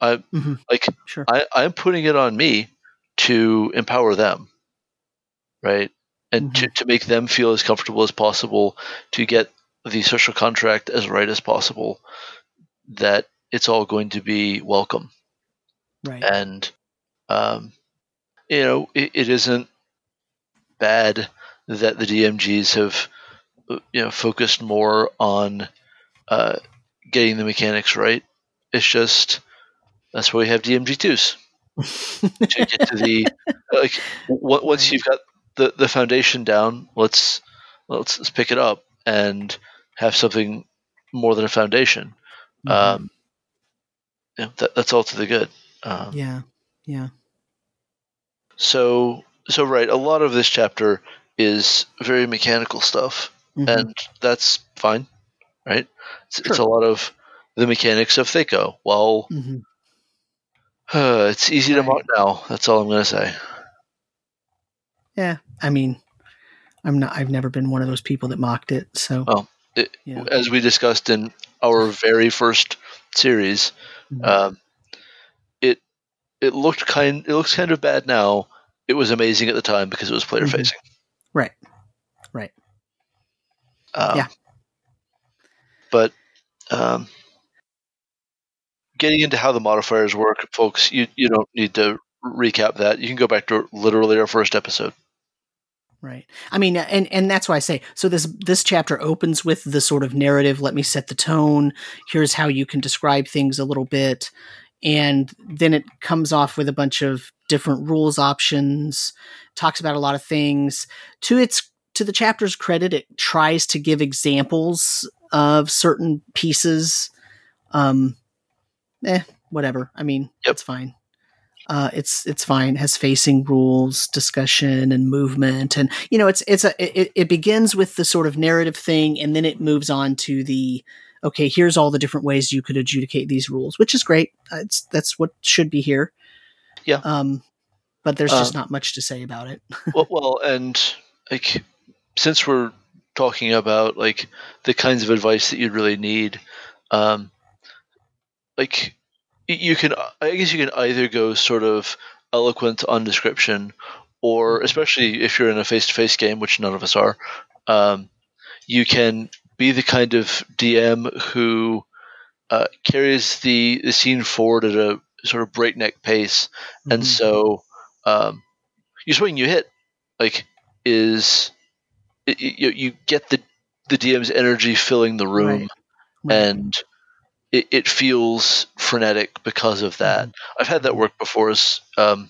S2: I
S1: Mhm.
S2: like
S1: Sure.
S2: I, I'm putting it on me to empower them, right? And to, to make them feel as comfortable as possible, to get the social contract as right as possible, that it's all going to be welcome.
S1: right.
S2: And, um, you know, it, it isn't bad that the DMGs have, you know, focused more on uh, getting the mechanics right. It's just that's why we have DMG2s to get to the like once you've got the, the foundation down let's let's let's pick it up and have something more than a foundation
S1: Mhm.
S2: um know, that, that's all to the good um,
S1: yeah. Yeah.
S2: so so right a lot of this chapter is very mechanical stuff
S1: Mhm.
S2: and that's fine right it's, it's a lot of the mechanics of THAC0 well
S1: Mhm.
S2: uh, it's easy to mock now that's all i'm going to say
S1: Yeah. I mean, I'm not. I've never been one of those people that mocked it. So.
S2: Well, it,
S1: Yeah.
S2: as we discussed in our very first series,
S1: Mhm.
S2: um, it it looked kind it looks kind of bad now. It was amazing at the time because it was player facing.
S1: Right. Right.
S2: Um,
S1: Yeah.
S2: But um, getting into how the modifiers work, folks, you you don't need to recap that. You can go back to literally our first episode.
S1: Right. I mean, and and that's why I say so. This this chapter opens with the sort of narrative. Let me set the tone. Here's how you can describe things a little bit, and then it comes off with a bunch of different rules options. Talks about a lot of things. To its to the chapter's credit, it tries to give examples of certain pieces. Um, eh, whatever. I mean,
S2: Yep.
S1: it's fine. Uh, it's it's fine. It has facing rules, discussion, and movement, and you know, it's it's a it, it begins with the sort of narrative thing, and then it moves on to the okay. Here's all the different ways you could adjudicate these rules, which is great. Uh, It's that's what should be here.
S2: Yeah.
S1: Um, but there's just
S2: Um,
S1: not much to say about it.
S2: well, well, and like since we're talking about like the kinds of advice that you'd really need, um, like you can, I guess you can either go sort of eloquent on description, or especially if you're in a face-to-face game, which none of us are, um, you can be the kind of DM who uh, carries the, the scene forward at a sort of breakneck pace and
S1: Mhm.
S2: so um, you swing, you hit, like is it, you, you get the the DM's energy filling the room,
S1: Right. Right.
S2: and it, it feels frenetic because of that. I've had that work before, um,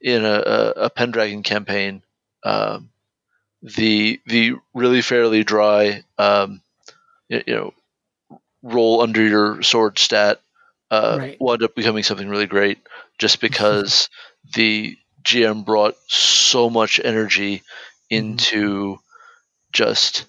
S2: in a, a, a Pendragon campaign. Um, the the really fairly dry, um, you, you know, roll under your sword stat uh,
S1: Right.
S2: wound up becoming something really great, just because the GM brought so much energy into just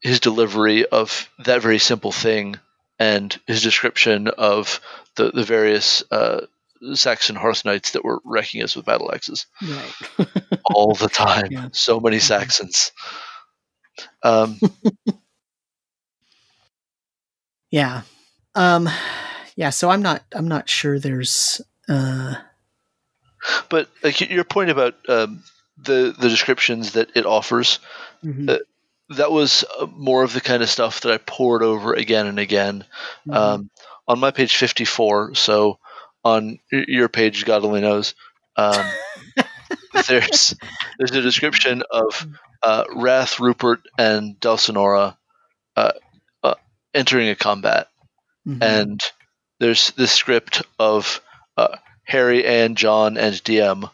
S2: his delivery of that very simple thing and his description of the, the various uh, Saxon Hearth Knights that were wrecking us with battle axes
S1: right.
S2: all the time.
S1: Yeah.
S2: So many Saxons. Um,
S1: Yeah. Um yeah, so I'm not I'm not sure there's uh
S2: but like your point about um, the the descriptions that it offers,
S1: mhm,
S2: Uh, that was uh, more of the kind of stuff that I poured over again and again.
S1: mhm,
S2: Um, on my page 54, so on your page, God only knows, um, there's there's a description of uh, Rath, Rupert, and Delsenora uh, uh, entering a combat, mm-hmm. and there's this script of uh, Harry and John and DM,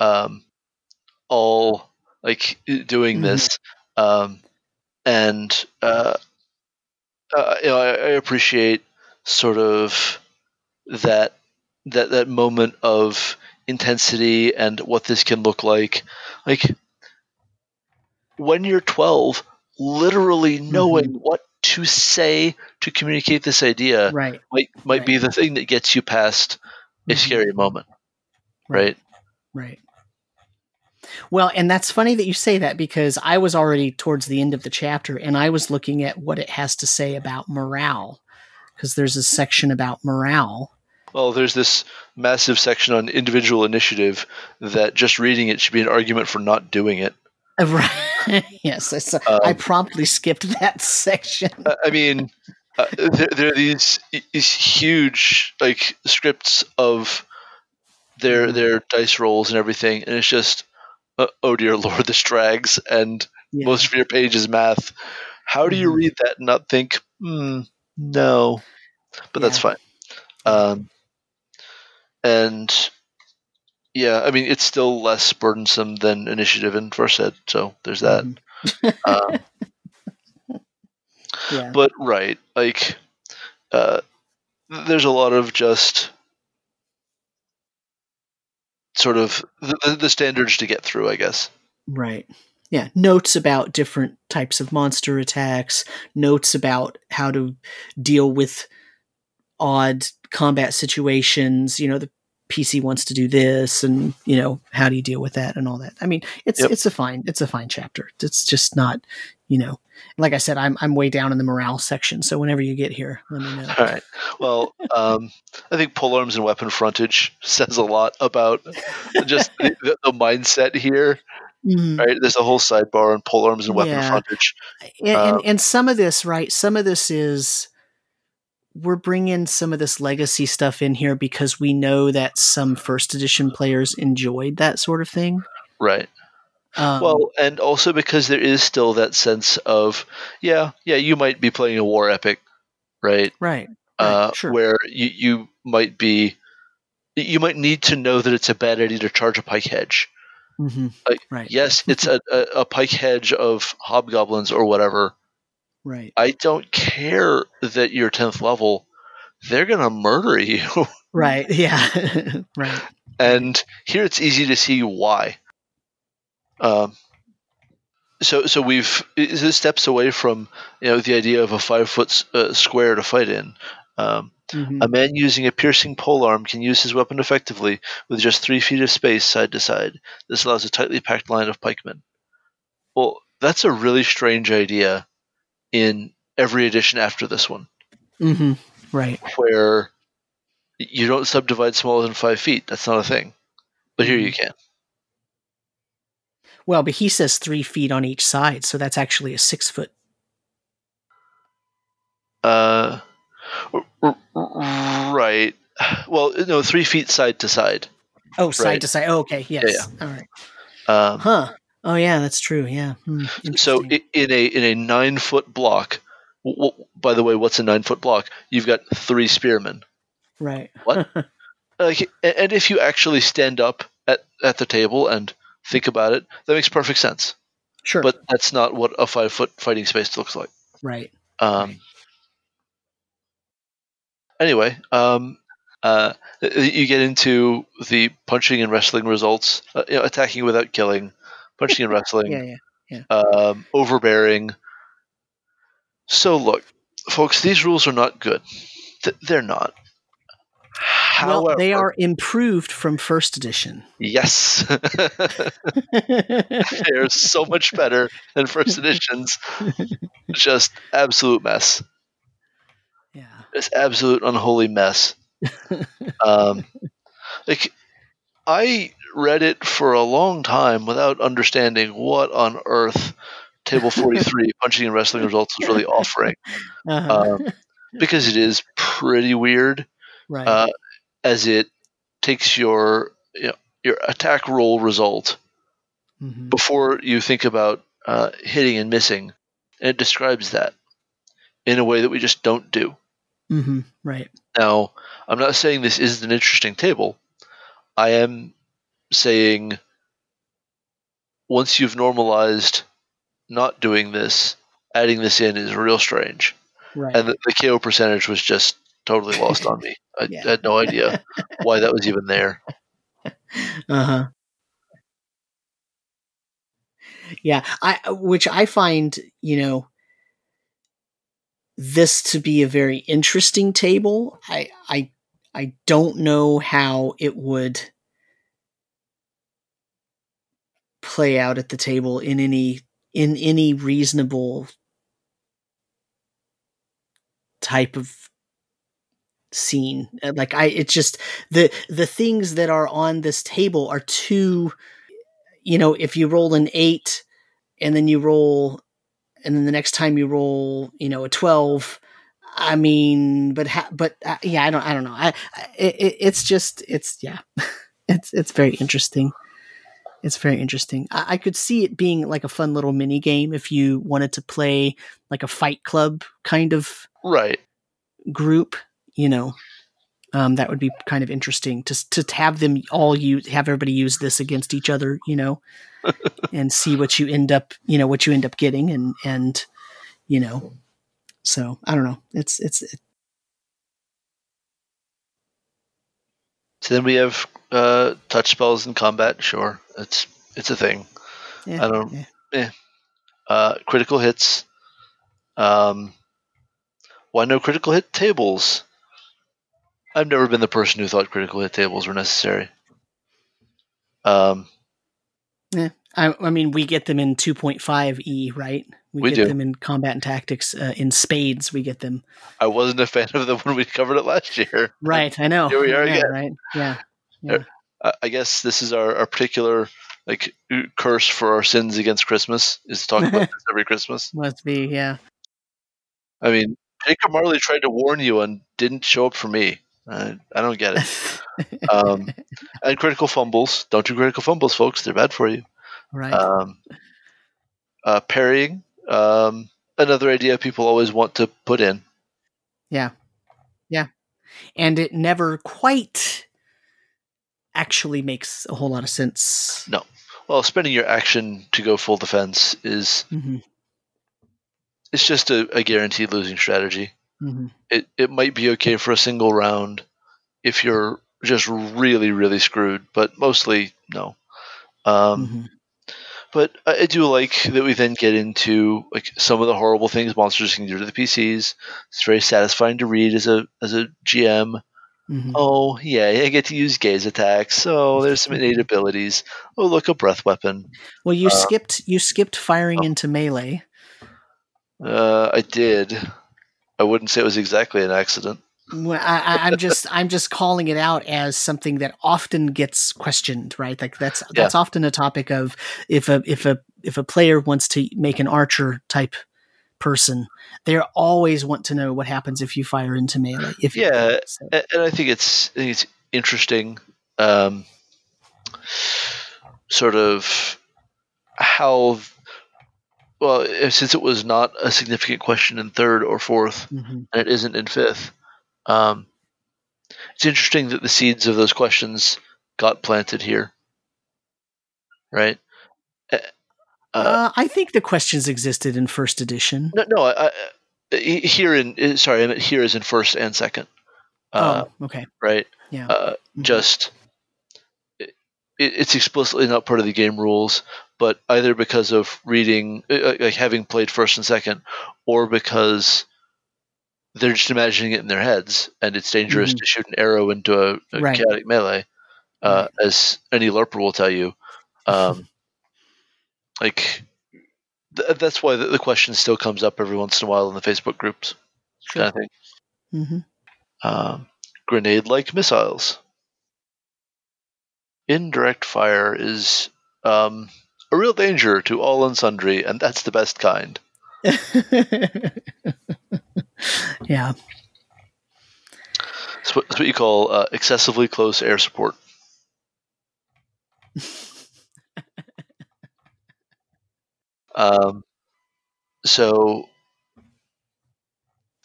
S2: um, all like doing mm-hmm. this, um, and uh, uh, you know, I, I appreciate sort of that that that moment of intensity and what this can look like. Like when you're 12, literally knowing mm-hmm. what to say to communicate this idea
S1: right.
S2: might might
S1: right.
S2: be the thing that gets you past a mm-hmm. scary moment. Right.
S1: Right. Well, and that's funny that you say that because I was already towards the end of the chapter and I was looking at what it has to say about morale because there's a section about morale
S2: well, there's this massive section on individual initiative that just reading it should be an argument for not doing it.
S1: Right. yes, um, I promptly skipped that section.
S2: I mean, uh, there, there, are these these huge like scripts of their mm-hmm. their dice rolls and everything, and it's just, uh, oh dear lord, this drags, and yeah. most of your page is math. How do you mm-hmm. read that and not think, hmm, no? But yeah. that's fine. Um, and yeah, I mean it's still less burdensome than initiative in first ed, so there's that. Mm-hmm. um, yeah. But right, like uh, there's a lot of just sort of the, the standards to get through, I guess.
S1: Right. Yeah, notes about different types of monster attacks, notes about how to deal with odd combat situations. You know, the PC wants to do this, and you know, how do you deal with that and all that. I mean, it's yep. it's a fine it's a fine chapter. It's just not, you know, like I said, I'm I'm way down in the morale section. So whenever you get here, let me know.
S2: All right. Well, um, I think pole arms and weapon frontage says a lot about just the, the mindset here. Mm. Right, there's a whole sidebar on pole arms and weapon yeah. frontage,
S1: and, um, and, and some of this, right? Some of this is we're bringing some of this legacy stuff in here because we know that some first edition players enjoyed that sort of thing.
S2: Right. Um, well, and also because there is still that sense of, yeah, yeah, you might be playing a war epic, right?
S1: Right.
S2: Uh,
S1: right sure.
S2: Where you, you might be, you might need to know that it's a bad idea to charge a pike hedge.
S1: Mm-hmm.
S2: Like,
S1: right.
S2: Yes, it's a, a, a pike hedge of hobgoblins or whatever,
S1: Right.
S2: I don't care that you're 10th level. They're going to murder you.
S1: right. Yeah. right.
S2: And here it's easy to see why. Um, so, so we've this steps away from you know the idea of a five foot uh, square to fight in. Um, mm-hmm. A man using a piercing polearm can use his weapon effectively with just three feet of space side to side. This allows a tightly packed line of pikemen. Well, that's a really strange idea in every edition after this one.
S1: Mm-hmm. Right.
S2: Where you don't subdivide smaller than five feet. That's not a thing. But here you mm-hmm. can.
S1: Well, but he says three feet on each side, so that's actually a six foot.
S2: Uh, right. Well, no, three feet side to side.
S1: Oh, side right? to side. Oh, okay. Yes. Yeah, yeah. All right. Um, huh. Oh yeah, that's true. Yeah. Hmm,
S2: so in a in a nine foot block, w- by the way, what's a nine foot block? You've got three spearmen.
S1: Right.
S2: What? like, and if you actually stand up at at the table and think about it, that makes perfect sense.
S1: Sure.
S2: But that's not what a five foot fighting space looks like.
S1: Right.
S2: Um.
S1: Right.
S2: Anyway, um, uh, you get into the punching and wrestling results, uh, you know, attacking without killing, punching and wrestling,
S1: yeah, yeah,
S2: yeah. Um, overbearing. So look, folks, these rules are not good. Th- they're not.
S1: However, well, they are improved from first edition.
S2: Yes, they're so much better than first editions. Just absolute mess.
S1: Yeah,
S2: this absolute unholy mess. um, like I read it for a long time without understanding what on earth Table 43 punching and wrestling results is really offering. Uh-huh. Um, because it is pretty weird.
S1: Right.
S2: Uh, as it takes your you know, your attack roll result
S1: Mhm.
S2: before you think about uh, hitting and missing, and it describes that in a way that we just don't do.
S1: Mhm. Right.
S2: Now, I'm not saying this isn't an interesting table. I am saying once you've normalized not doing this, adding this in is real strange.
S1: Right.
S2: And the, the KO percentage was just totally lost on me. I
S1: Yeah.
S2: had no idea why that was even there.
S1: Uh huh. Yeah, I which I find you know this to be a very interesting table. I I I don't know how it would play out at the table in any in any reasonable type of scene. Uh, like i it's just the the things that are on this table are too you know if you roll an 8 and then you roll and then the next time you roll you know a 12 i mean but ha- but uh, yeah i don't i don't know. I, I it, it's just it's yeah it's it's very interesting it's very interesting I, I could see it being like a fun little mini game if you wanted to play like a fight club kind of
S2: Right.
S1: group, you know, um, that would be kind of interesting to to have them all use have everybody use this against each other, you know, and see what you end up, you know, what you end up getting, and and you know, so I don't know. It's it's it,
S2: So then we have uh, touch spells in combat. Sure, it's it's a thing.
S1: yeah,
S2: I don't-
S1: yeah.
S2: Uh, critical hits. Um, why no critical hit tables? I've never been the person who thought critical hit tables were necessary. Um,
S1: I, I mean, we get them in 2.5 E, right?
S2: We
S1: get
S2: do.
S1: them in combat and tactics uh, in spades. We get them
S2: I wasn't a fan of them when we covered it last year.
S1: right. I know.
S2: Here we are
S1: yeah,
S2: again.
S1: Right. Yeah.
S2: I I guess this is our, our particular like curse for our sins against Christmas is to talk about this every Christmas.
S1: Must be. Yeah.
S2: I mean, Jacob Marley tried to warn you and didn't show up for me. I, I don't get it. Um, and critical fumbles. Don't do critical fumbles, folks. They're bad for you.
S1: right.
S2: Um, uh, parrying. Um, another idea people always want to put in.
S1: Yeah. Yeah. And it never quite actually makes a whole lot of sense. No.
S2: Well, spending your action to go full defense is
S1: hmm
S2: it's just a, a guaranteed losing strategy.
S1: hmm
S2: It it might be okay for a single round if you're just really really screwed, but mostly no. Um,
S1: hmm
S2: But I I do like that we then get into like some of the horrible things monsters can do to the PCs. It's very satisfying to read as a as a GM.
S1: Hmm
S2: Oh yeah, I get to use gaze attacks. So there's some innate abilities. Oh look, a breath weapon.
S1: Well, you
S2: Uh,
S1: skipped you skipped firing
S2: oh.
S1: into melee.
S2: Uh, I did. I wouldn't say it was exactly an accident.
S1: Well, I, I, I'm just I'm just calling it out as something that often gets questioned, right? Like that's that's often a topic of if a if a if a player wants to make an archer type person, they always want to know what happens if you fire into melee. If
S2: Yeah,
S1: so-
S2: and I think it's I think it's interesting, um, sort of how well since it was not a significant question in third or fourth,
S1: Mhm.
S2: and it isn't in fifth. Um, it's interesting that the seeds of those questions got planted here, right? Uh,
S1: Uh, I think the questions existed in first edition.
S2: no, no, I, I, here in eh, sorry, here is in first and second, uh,
S1: oh, okay.
S2: right?
S1: Yeah.
S2: uh,
S1: Mhm.
S2: just it, it's explicitly not part of the game rules but either because of reading uh, like having played first and second or because they're just imagining it in their heads and it's dangerous
S1: Mhm.
S2: to shoot an arrow into a, a
S1: Right.
S2: chaotic melee uh, as any LARPer will tell you um, like th- that's why the, the question still comes up every once in a while in the facebook groups kind of thing
S1: hmm
S2: um, grenade like missiles. Indirect fire is um, a real danger to all and sundry, and that's the best kind.
S1: yeah.
S2: That's what, what you call uh, excessively close air support. um, so,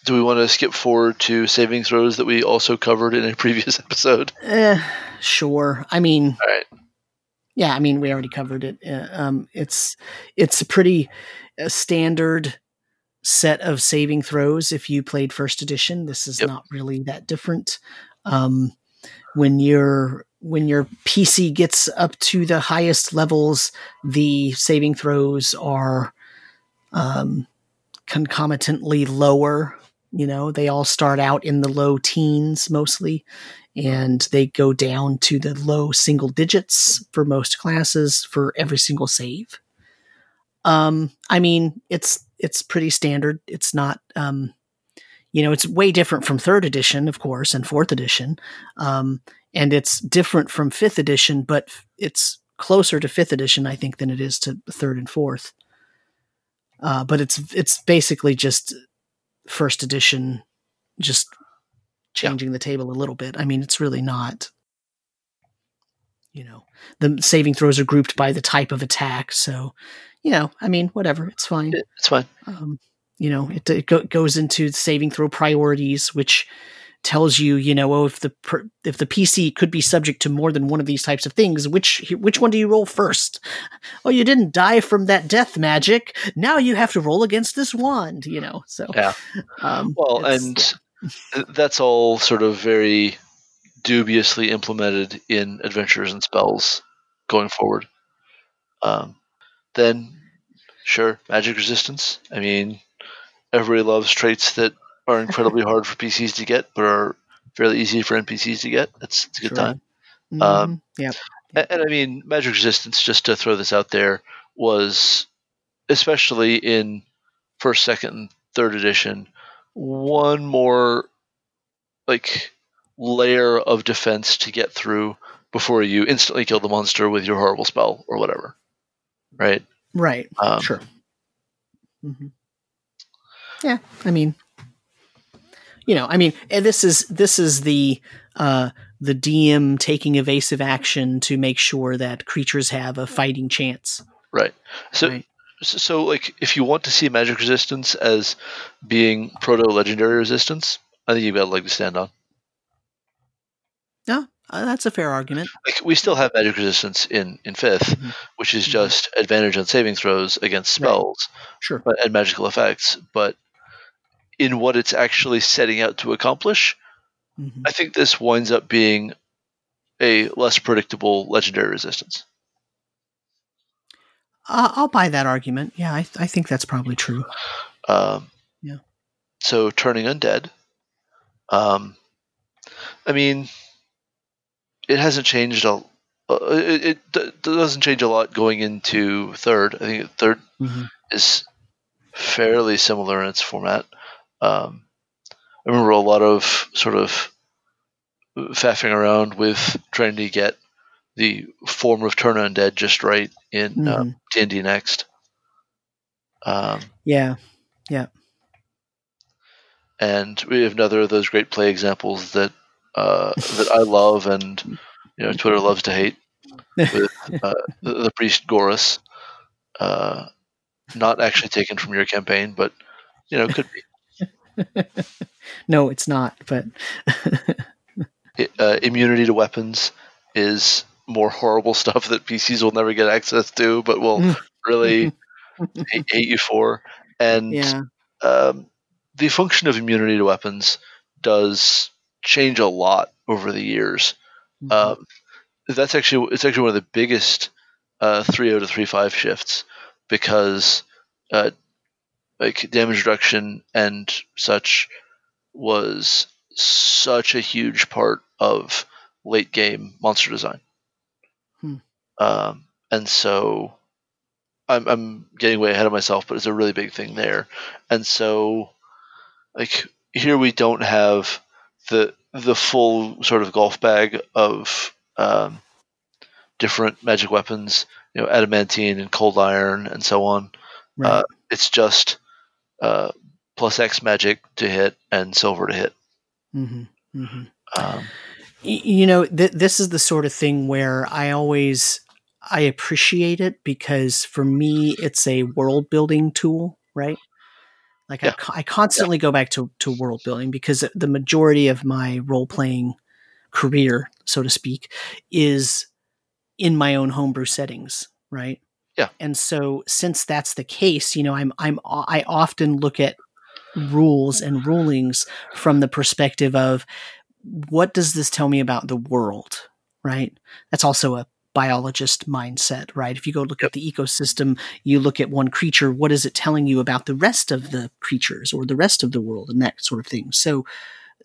S2: do we want to skip forward to saving throws that we also covered in a previous episode?
S1: Eh, sure. I mean,
S2: All right.
S1: yeah, I mean, we already covered it. Uh, um, it's it's a pretty uh, standard set of saving throws if you played first edition. This is
S2: Yep.
S1: not really that different. Um, when your when your PC gets up to the highest levels, the saving throws are um, concomitantly lower. You know, they all start out in the low teens mostly, and they go down to the low single digits for most classes for every single save. Um, I mean, it's it's pretty standard. It's not, um, you know, it's way different from third edition, of course, and fourth edition, um, and it's different from fifth edition, but it's closer to fifth edition, I think, than it is to third and fourth. Uh, but it's it's basically just first edition, just changing the table a little bit. I mean, it's really not. You know, the saving throws are grouped by the type of attack, so you know, I mean, whatever, it's fine.
S2: It's fine.
S1: Um, you know, it, it go, goes into saving throw priorities, which tells you, you know, oh, if the per, if the PC could be subject to more than one of these types of things, which which one do you roll first? Oh, you didn't die from that death magic. Now you have to roll against this wand. You know, so
S2: Yeah.
S1: Um,
S2: Well, and th- that's all sort of very dubiously implemented in adventures and spells going forward. Um, then, sure, magic resistance. I mean, everybody loves traits that are incredibly hard for PCs to get, but are fairly easy for NPCs to get. It's, it's a good
S1: Sure.
S2: time.
S1: Mhm.
S2: um,
S1: yeah,
S2: And, and I mean, magic resistance, just to throw this out there, was especially in first, second, and third edition, one more like layer of defense to get through before you instantly kill the monster with your horrible spell or whatever. Right?
S1: right,
S2: Um,
S1: sure. hmm Yeah, I mean, you know, I mean, this is this is the uh, the DM taking evasive action to make sure that creatures have a fighting chance.
S2: Right. So,
S1: right?
S2: so, so, like, if you want to see magic resistance as being proto legendary resistance, I think you've got a leg to stand on.
S1: Uh, that's a fair argument.
S2: like we still have magic resistance in in 5th
S1: Mhm.
S2: which is
S1: Mhm.
S2: just advantage on saving throws against
S1: Right.
S2: spells
S1: Sure.
S2: but and magical effects but in what it's actually setting out to accomplish
S1: Mhm.
S2: i think this winds up being a less predictable legendary resistance
S1: Uh, I'll buy that argument. Yeah, I, I think that's probably true.
S2: um,
S1: Yeah.
S2: so turning undead um, i mean it hasn't changed a uh, it, it doesn't change a lot going into third i think third
S1: hmm
S2: is fairly similar in its format. Um, I remember a lot of sort of faffing around with trying to get the form of Turn Undead just right in
S1: Mhm.
S2: D and D Next. Um,
S1: yeah, Yeah.
S2: and we have another of those great play examples that uh, that I love and you know Twitter loves to hate with uh, the, the priest Gorus. Uh, not actually taken from your campaign, but you know could be.
S1: no, it's not. But
S2: I- uh, immunity to weapons is more horrible stuff that PCs will never get access to, but will really hate, hate you for. And
S1: yeah.
S2: um, the function of immunity to weapons does change a lot over the years.
S1: Mhm.
S2: Um, that's actually it's actually one of the biggest uh, 3.0 to 3.5 shifts because uh, like damage reduction and such was such a huge part of late game monster design.
S1: Hmm.
S2: Um, and so I'm, I'm getting way ahead of myself, but it's a really big thing there. And so like here we don't have the the full sort of golf bag of um, different magic weapons, you know, adamantine and cold iron and so on.
S1: right.
S2: uh, It's just uh, plus X magic to hit and silver to hit.
S1: hmm hmm
S2: Um,
S1: you know, th- this is the sort of thing where I always I appreciate it because for me it's a world building tool, right? Like yeah. I, I, constantly yeah. go back to, to world building because the majority of my role playing career, so to speak, is in my own homebrew settings, right?
S2: Yeah.
S1: And so since that's the case, you know, I'm I'm uh, I often look at rules and rulings from the perspective of what does this tell me about the world, right? That's also a biologist mindset, right? If you go look yep. at the ecosystem, you look at one creature, what is it telling you about the rest of the creatures or the rest of the world and that sort of thing. So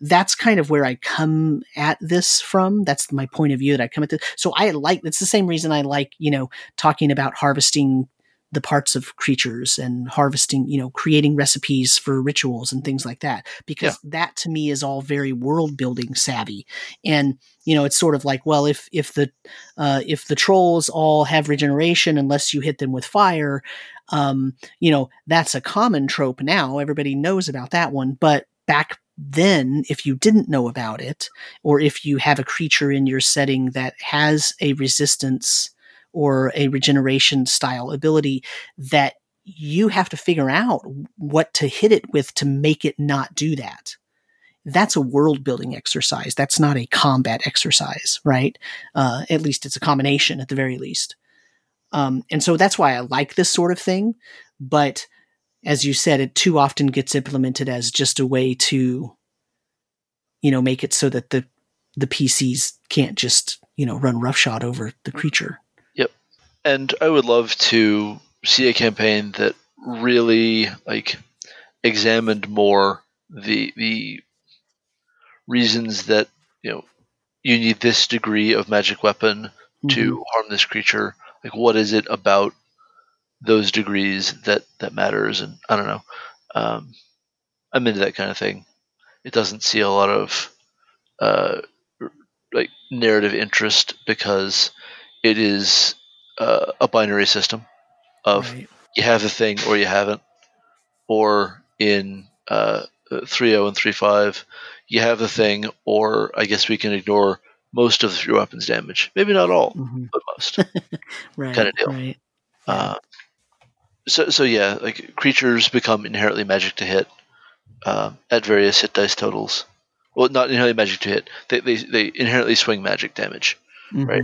S1: that's kind of where I come at this from. That's my point of view that I come at this. So I like, it's the same reason I like, you know, talking about harvesting the parts of creatures and harvesting, you know, creating recipes for rituals and things like that. Because yeah. that to me is all very world building savvy. And, you know, it's sort of like, well, if if the uh, if the trolls all have regeneration unless you hit them with fire, um, you know, that's a common trope now. Everybody knows about that one. But back then, if you didn't know about it, or if you have a creature in your setting that has a resistance or a regeneration style ability that you have to figure out what to hit it with to make it not do that. That's a world building exercise. That's not a combat exercise, right? Uh, at least it's a combination at the very least. Um, and so that's why I like this sort of thing. But as you said, it too often gets implemented as just a way to, you know, make it so that the the PCs can't just you know run roughshod over the creature Yep,
S2: and I would love to see a campaign that really like examined more the the reasons that you know you need this degree of magic weapon mm-hmm. to harm this creature. Like, what is it about those degrees that that matters? And I don't know. Um, I'm into that kind of thing. It doesn't see a lot of uh, like narrative interest because it is uh, a binary system of right. you have the thing or you haven't, or in uh, 3.0 and 3.5, you have the thing, or I guess we can ignore most of your weapons damage. Maybe not all, mm-hmm. but most.
S1: right.
S2: Kind of deal.
S1: Right.
S2: Uh, so, so yeah, like creatures become inherently magic to hit uh, at various hit dice totals. Well, not inherently magic to hit. They they, they inherently swing magic damage, mm-hmm. right?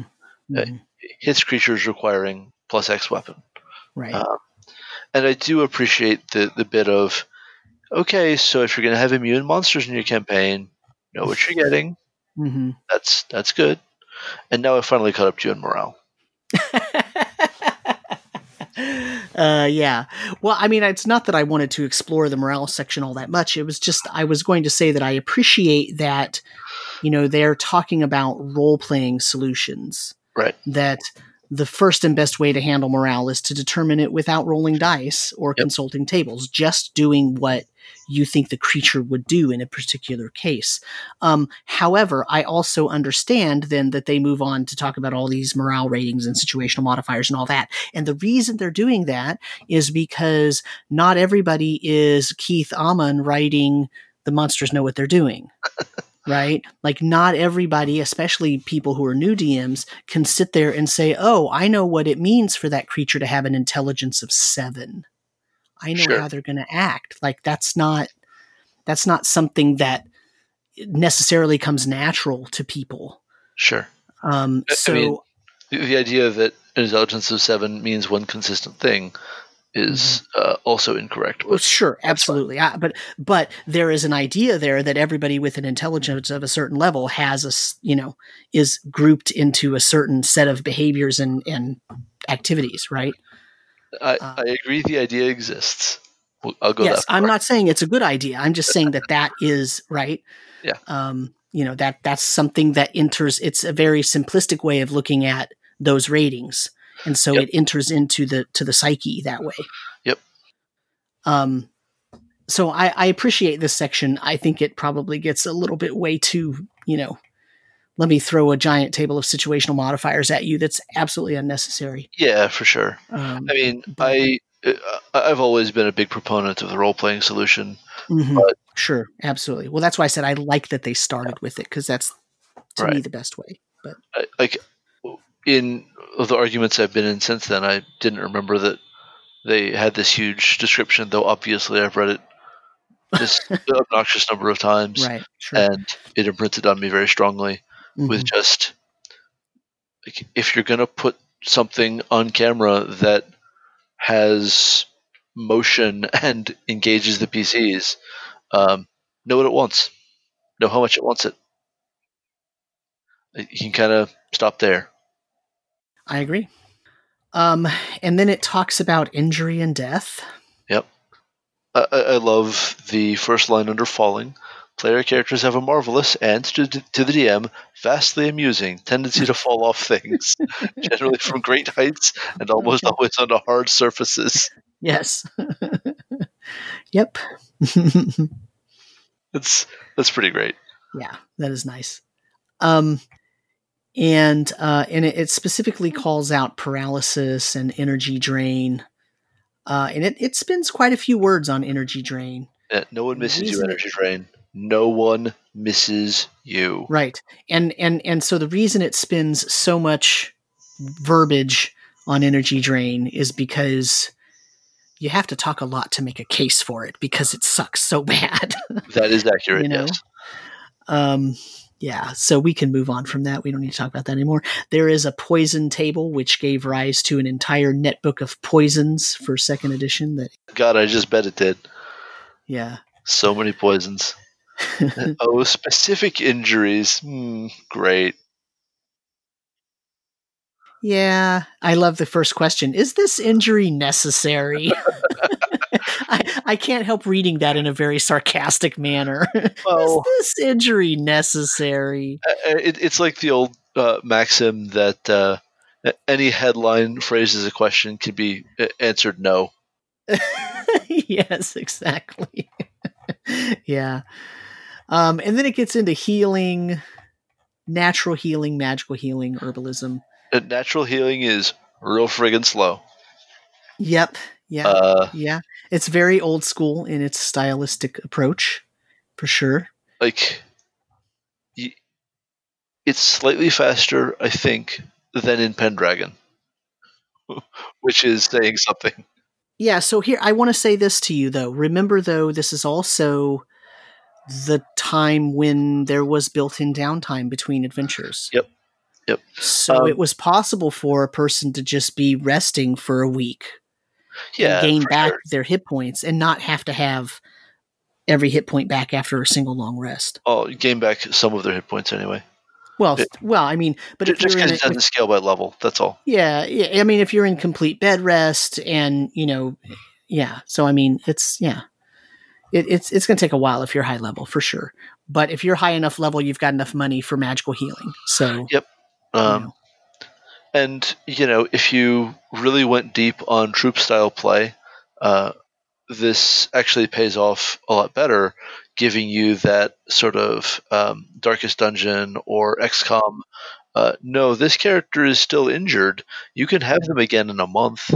S2: Mm-hmm hits creatures requiring plus X weapon.
S1: Right. Um,
S2: and I do appreciate the the bit of okay, so if you're going to have immune monsters in your campaign, know what you're getting.
S1: Mm-hmm.
S2: That's that's good. And now I finally caught up to you in morale.
S1: uh, yeah. Well, I mean, it's not that I wanted to explore the morale section all that much. It was just I was going to say that I appreciate that, you know, they're talking about role playing solutions
S2: Right.
S1: That the first and best way to handle morale is to determine it without rolling dice or yep. consulting tables, just doing what you think the creature would do in a particular case. Um, however, I also understand then that they move on to talk about all these morale ratings and situational modifiers and all that. And the reason they're doing that is because not everybody is Keith Ammann writing the monsters know what they're doing. right? Like not everybody, especially people who are new DMs, can sit there and say, "Oh, I know what it means for that creature to have an intelligence of 7. I know sure. how they're going to act." Like that's not that's not something that necessarily comes natural to people.
S2: Sure.
S1: Um, so
S2: I mean, the idea that intelligence of 7 means one consistent thing is mm-hmm. uh, also incorrect.
S1: Well, sure, absolutely. I, but but there is an idea there that everybody with an intelligence of a certain level has a you know is grouped into a certain set of behaviors and and activities, right?
S2: I, uh, I agree. The idea exists. I'll go.
S1: Yes, I'm not saying it's a good idea. I'm just saying that that is right.
S2: Yeah.
S1: Um, you know that that's something that enters. It's a very simplistic way of looking at those ratings and so yep. it enters into the to the psyche that way.
S2: Yep.
S1: Um, so I, I appreciate this section. I think it probably gets a little bit way too, you know, let me throw a giant table of situational modifiers at you. That's absolutely unnecessary.
S2: Yeah, for sure. Um, I mean, but, I uh, I've always been a big proponent of the role playing solution.
S1: Mm-hmm. But, sure, absolutely. Well, that's why I said I like that they started with it because that's to right. me the best way. But
S2: like in the arguments I've been in since then, I didn't remember that they had this huge description, though obviously I've read it this obnoxious number of times,
S1: right? Sure.
S2: And it imprinted on me very strongly mm-hmm. with just like if you're gonna put something on camera that has motion and engages the PCs, um, know what it wants, know how much it wants it. You can kind of stop there.
S1: I agree. Um, and then it talks about injury and death.
S2: Yep. I, I love the first line under falling. Player characters have a marvelous and, to, to the DM, vastly amusing tendency to fall off things, generally from great heights and almost always onto hard surfaces.
S1: Yes. yep.
S2: that's that's pretty great.
S1: Yeah, that is nice. Um, and uh, and it, it, specifically calls out paralysis and energy drain, uh, and it, it spends quite a few words on energy drain.
S2: Yeah, no one misses you, energy drain. No one misses you.
S1: Right, and and and so the reason it spends so much verbiage on energy drain is because you have to talk a lot to make a case for it because it sucks so bad.
S2: that is accurate. you know? Yes.
S1: Um, yeah, so we can move on from that. We don't need to talk about that anymore. There is a poison table, which gave rise to an entire netbook of poisons for second edition. That
S2: God, I just bet it did.
S1: Yeah,
S2: so many poisons. oh, specific injuries. Mm, great.
S1: Yeah, I love the first question. Is this injury necessary? I, I can't help reading that in a very sarcastic manner. Well, Is this injury necessary?
S2: Uh, uh, it, it's like the old uh, maxim that uh, any headline phrases a question can be uh, answered no.
S1: yes, exactly. yeah. Um, and then it gets into healing, natural healing, magical healing, herbalism.
S2: And natural healing is real friggin' slow.
S1: Yep. Yeah. Uh, yeah. It's very old school in its stylistic approach, for sure.
S2: Like, it's slightly faster, I think, than in Pendragon, which is saying something.
S1: Yeah. So here, I want to say this to you, though. Remember, though, this is also the time when there was built-in downtime between adventures.
S2: Yep. Yep.
S1: So um, it was possible for a person to just be resting for a week
S2: yeah,
S1: gain back sure. their hit points and not have to have every hit point back after a single long rest.
S2: Oh, gain back some of their hit points anyway.
S1: Well, it, well, I mean, but it
S2: just because it doesn't scale by level, that's all.
S1: Yeah, yeah, I mean, if you're in complete bed rest and you know, yeah. So I mean, it's yeah, it, it's it's going to take a while if you're high level for sure. But if you're high enough level, you've got enough money for magical healing. So
S2: yep. Um, you know. And you know, if you really went deep on troop style play, uh, this actually pays off a lot better, giving you that sort of um, Darkest Dungeon or XCOM. Uh, no, this character is still injured. You can have them again in a month,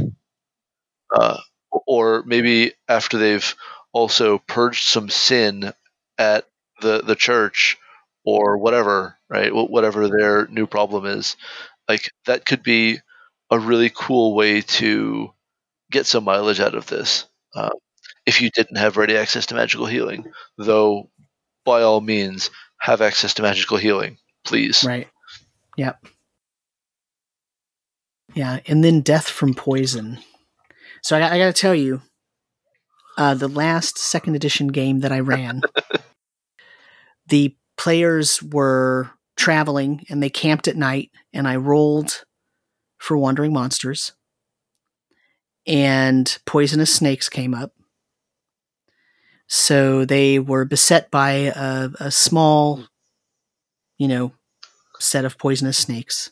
S2: uh, or maybe after they've also purged some sin at the the church or whatever, right? Whatever their new problem is. Like that could be a really cool way to get some mileage out of this uh, if you didn't have ready access to magical healing. Though by all means have access to magical healing please.
S1: Right. Yep. Yeah and then death from poison. So i, I gotta tell you uh, the last second edition game that i ran the players were traveling and they camped at night and I rolled for wandering monsters and poisonous snakes came up. So they were beset by a, a small, you know, set of poisonous snakes.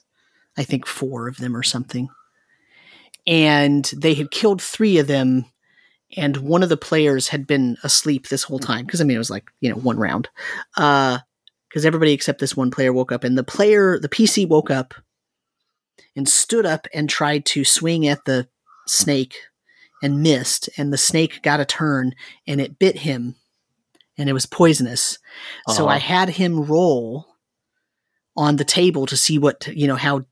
S1: I think four of them or something. And they had killed three of them and one of the players had been asleep this whole time because I mean it was like you know one round, uh, because everybody except this one player woke up, and the player, the PC woke up and stood up and tried to swing at the snake and missed, and the snake got a turn and it bit him, and it was poisonous. Uh-huh. So I had him roll on the table to see what you know how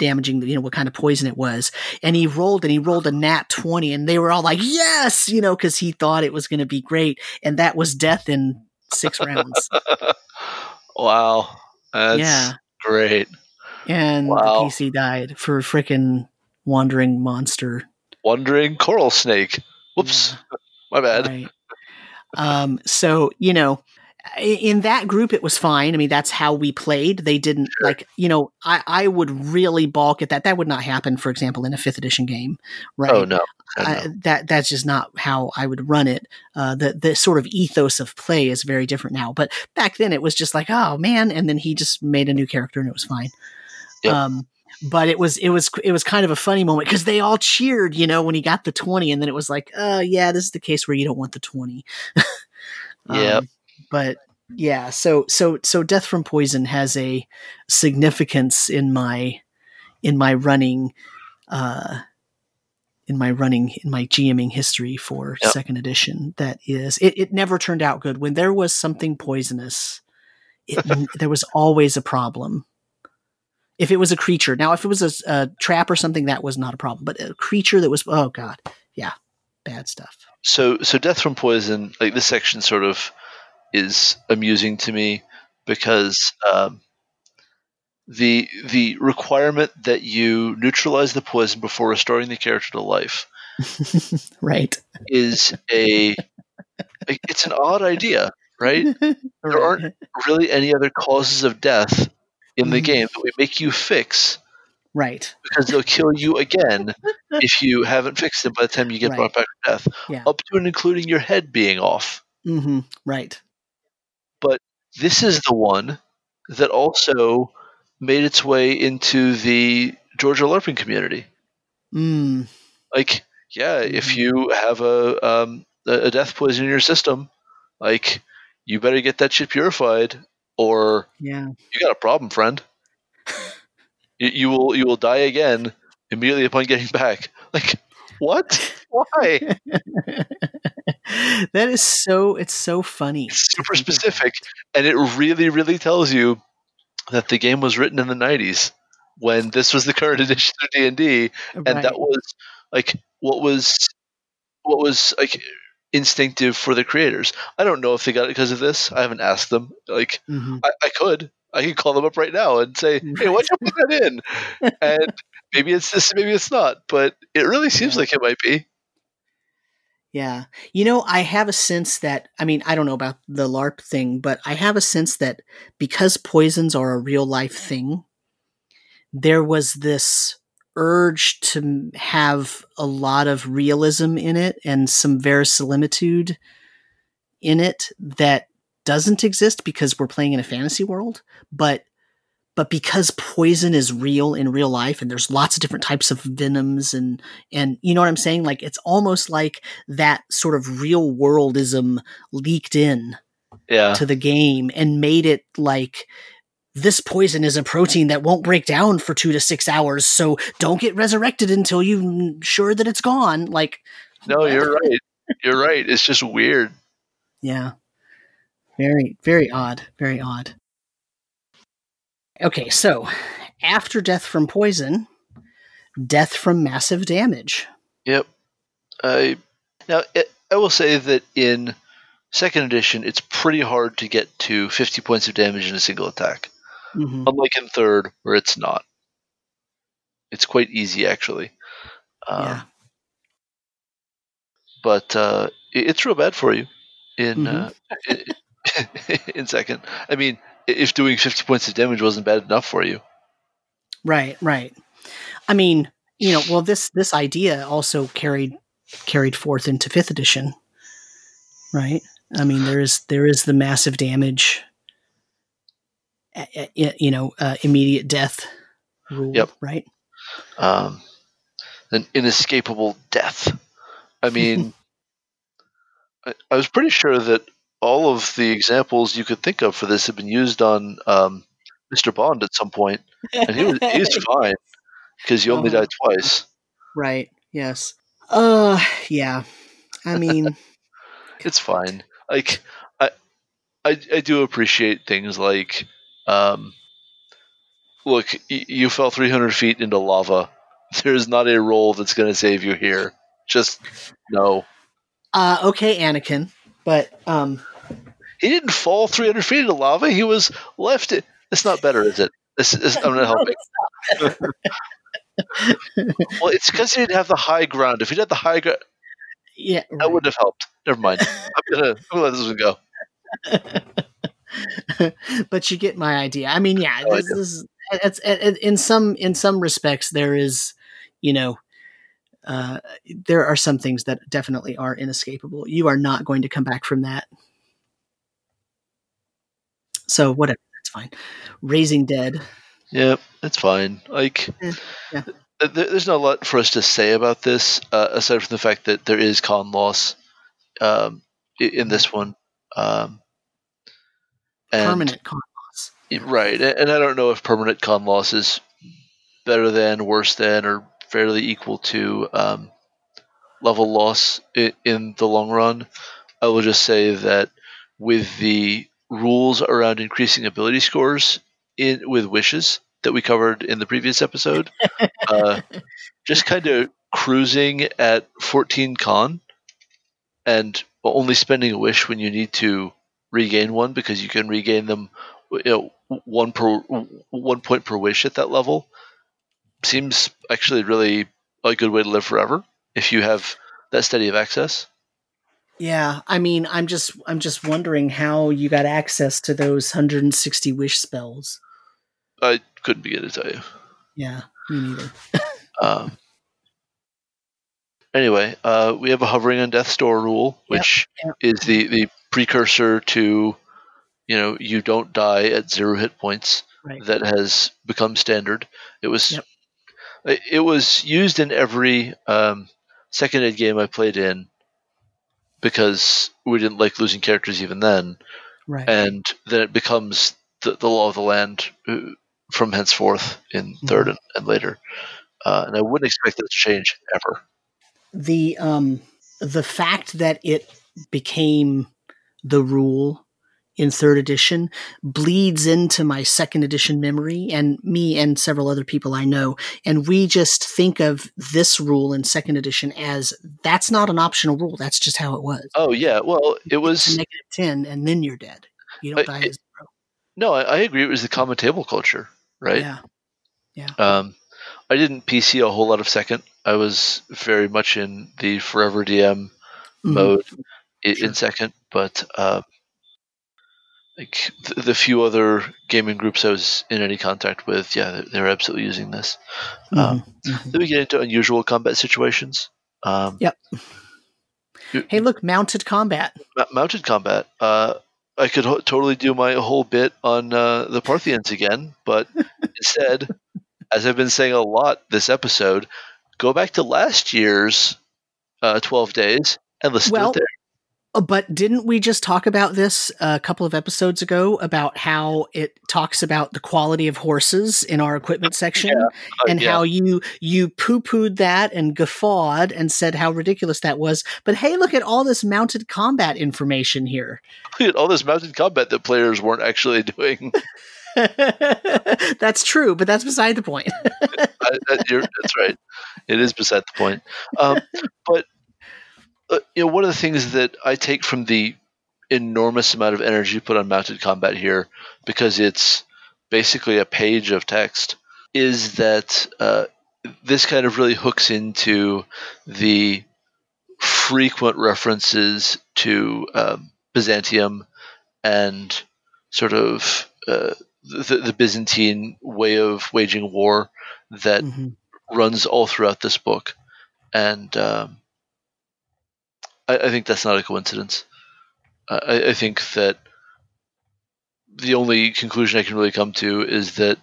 S1: damaging, you know, what kind of poison it was. And he rolled and he rolled a nat 20 and they were all like, yes, you know, cause he thought it was going to be great. And that was death in six rounds.
S2: wow. That's yeah. great.
S1: And wow. the PC died for freaking wandering monster.
S2: Wandering coral snake. Whoops. Yeah. My bad. Right.
S1: Um, so, you know, in that group it was fine. I mean that's how we played. They didn't sure. like you know I, I would really balk at that. That would not happen for example in a fifth edition game right?
S2: Oh no,
S1: I, that that's just not how i would run it. Uh, the the sort of ethos of play is very different now. But back then it was just like oh man and then he just made a new character and it was fine. Yep. um but it was it was it was kind of a funny moment because they all cheered you know when he got the 20 and then it was like oh yeah this is the case where you don't want the 20
S2: yeah um,
S1: but yeah, so so so death from poison has a significance in my in my running uh in my running in my GMing history for yep. second edition that is it, it never turned out good. When there was something poisonous, it, there was always a problem. If it was a creature, now if it was a, a, trap or something, that was not a problem. But a creature that was oh god, yeah, bad stuff.
S2: So so death from poison, like this section sort of is amusing to me because um, the the requirement that you neutralize the poison before restoring the character to life,
S1: right,
S2: is a it's an odd idea, right? right? There aren't really any other causes of death in the mm-hmm. game that we make you fix.
S1: Right.
S2: Because they'll kill you again if you haven't fixed it by the time you get right. brought back to death.
S1: Yeah.
S2: Up to and including your head being off.
S1: Mm-hmm. Right.
S2: But this is the one that also made its way into the Georgia LARPing community.
S1: Mm.
S2: Like, yeah, if you have a um, a death poison in your system, like you better get that shit purified, or
S1: yeah,
S2: you got a problem, friend. you, you will you will die again immediately upon getting back. Like, what? Why?
S1: that is so it's so funny.
S2: It's super specific and it really really tells you that the game was written in the 90s when this was the current edition of D&D and that was like what was what was like instinctive for the creators. I don't know if they got it because of this. I haven't asked them. Like mm-hmm. I, I, could. I could call them up right now and say, "Hey, why'd you put that in?" and maybe it's this, maybe it's not, but it really seems yeah. like it might be.
S1: Yeah. You know, I have a sense that, I mean, I don't know about the LARP thing, but I have a sense that because poisons are a real life thing, there was this urge to have a lot of realism in it and some verisimilitude in it that doesn't exist because we're playing in a fantasy world. But but because poison is real in real life and there's lots of different types of venoms and and you know what I'm saying like it's almost like that sort of real worldism leaked in
S2: yeah.
S1: to the game and made it like this poison is a protein that won't break down for 2 to 6 hours so don't get resurrected until you're sure that it's gone like
S2: No, you're right. You're right. It's just weird.
S1: Yeah. Very very odd. Very odd. Okay, so after death from poison, death from massive damage.
S2: Yep. I now it, I will say that in second edition, it's pretty hard to get to 50 points of damage in a single attack. Mm-hmm. Unlike in third, where it's not. It's quite easy, actually. Um, yeah. But uh, it, it's real bad for you in mm-hmm. uh, in, in second. I mean, if doing 50 points of damage wasn't bad enough for you.
S1: Right, right. I mean, you know, well this this idea also carried carried forth into 5th edition. Right? I mean, there is there is the massive damage you know, uh, immediate death rule,
S2: yep.
S1: right?
S2: Um an inescapable death. I mean, I, I was pretty sure that all of the examples you could think of for this have been used on um, Mr. Bond at some point, and he was he's fine because you only uh-huh. died twice.
S1: Right. Yes. Uh. Yeah. I mean,
S2: it's fine. Like I, I, I do appreciate things like, um, look, you fell 300 feet into lava. There's not a roll that's going to save you here. Just no.
S1: Uh, okay, Anakin, but um,
S2: he didn't fall 300 feet into lava. He was left. It. It's not better, is it? This is, I'm not helping. well, it's because he didn't have the high ground. If he'd had the high ground,
S1: yeah, right.
S2: that would have helped. Never mind. I'm gonna, I'm gonna let this one go.
S1: but you get my idea. I mean, yeah, this, this is it's, it's, in some in some respects there is, you know, uh, there are some things that definitely are inescapable. You are not going to come back from that. So whatever, that's fine. Raising Dead.
S2: Yeah, it's fine. Like, eh, yeah. there's not a lot for us to say about this uh, aside from the fact that there is con loss um, in this one. Um,
S1: and, permanent con loss.
S2: Right. And I don't know if permanent con loss is better than, worse than, or fairly equal to um, level loss in, in the long run. I will just say that with the rules around increasing ability scores in with wishes that we covered in the previous episode, uh, just kind of cruising at 14 con and only spending a wish when you need to regain one because you can regain them you know one per one point per wish at that level seems actually really a good way to live forever if you have that steady of access
S1: yeah i mean i'm just i'm just wondering how you got access to those 160 wish spells
S2: i couldn't begin to tell you
S1: yeah me neither
S2: um, anyway uh, we have a hovering on death's door rule which yep, yep. is the the precursor to you know you don't die at zero hit points right. that has become standard. It was yep. it, was used in every um, second ed game I played in because we didn't like losing characters even then,
S1: right.
S2: and then it becomes the, the law of the land uh, from henceforth in 3rd mm-hmm. and, and, later. Uh, and I wouldn't expect that to change ever.
S1: The um the fact that it became the rule in third edition bleeds into my second edition memory and me and several other people I know. And we just think of this rule in second edition as that's not an optional rule. That's just how it was.
S2: Oh, yeah. Well, it was
S1: negative 10 and then you're dead. You don't die it.
S2: No, I, I, agree. It was the common table culture, right?
S1: Yeah. Yeah.
S2: Um, I didn't PC a whole lot of second. I was very much in the forever DM mm-hmm. mode in, sure. in second but uh, like the, the, few other gaming groups I was in any contact with, yeah, they're absolutely using this. Mm-hmm. Um, mm-hmm. Then we get into unusual combat situations. Um,
S1: yep. hey, look, mounted combat.
S2: mounted combat. Uh, I could ho- totally do my whole bit on uh, the Parthians again, but instead, as I've been saying a lot this episode, go back to last year's uh, 12 days and listen well, to it there.
S1: Uh, but didn't we just talk about this a couple of episodes ago about how it talks about the quality of horses in our equipment section yeah. uh, and yeah. how you you poo-pooed that and guffawed and said how ridiculous that was. But hey, look at all this mounted combat information here.
S2: Look at all this mounted combat that players weren't actually doing.
S1: that's true, but that's beside the point.
S2: I, that, that's right. It is beside the point. Um, but uh, you know, one of the things that I take from the enormous amount of energy put on mounted combat here, because it's basically a page of text, is that uh, this kind of really hooks into the frequent references to um, Byzantium and sort of uh, the, the, Byzantine way of waging war that mm-hmm. runs all throughout this book. And um, I, I think that's not a coincidence. I, I think that the only conclusion I can really come to is that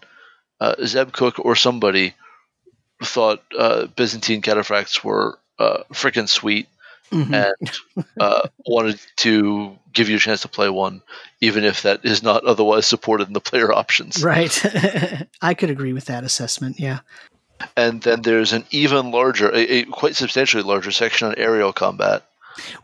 S2: uh, Zeb Cook or somebody thought uh, Byzantine cataphracts were uh, freaking sweet mm-hmm. and uh, wanted to give you a chance to play one, even if that is not otherwise supported in the player options.
S1: Right. I could agree with that assessment. Yeah.
S2: And then there's an even larger, a, a quite substantially larger section on aerial combat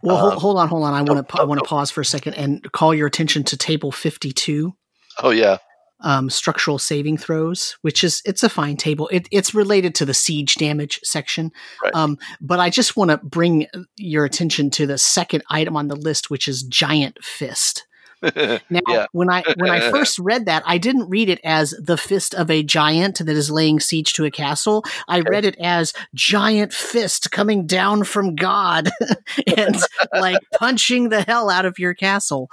S1: well, hold, um, hold on, hold on. I want to oh, I want to oh. pause for a second and call your attention to table fifty two.
S2: Oh yeah.
S1: um, structural saving throws, which is it's a fine table. It, it's related to the siege damage section, right. um, but I just want to bring your attention to the second item on the list, which is giant fist. now, yeah. when I when I first read that, I didn't read it as the fist of a giant that is laying siege to a castle. I read it as giant fist coming down from God and like punching the hell out of your castle.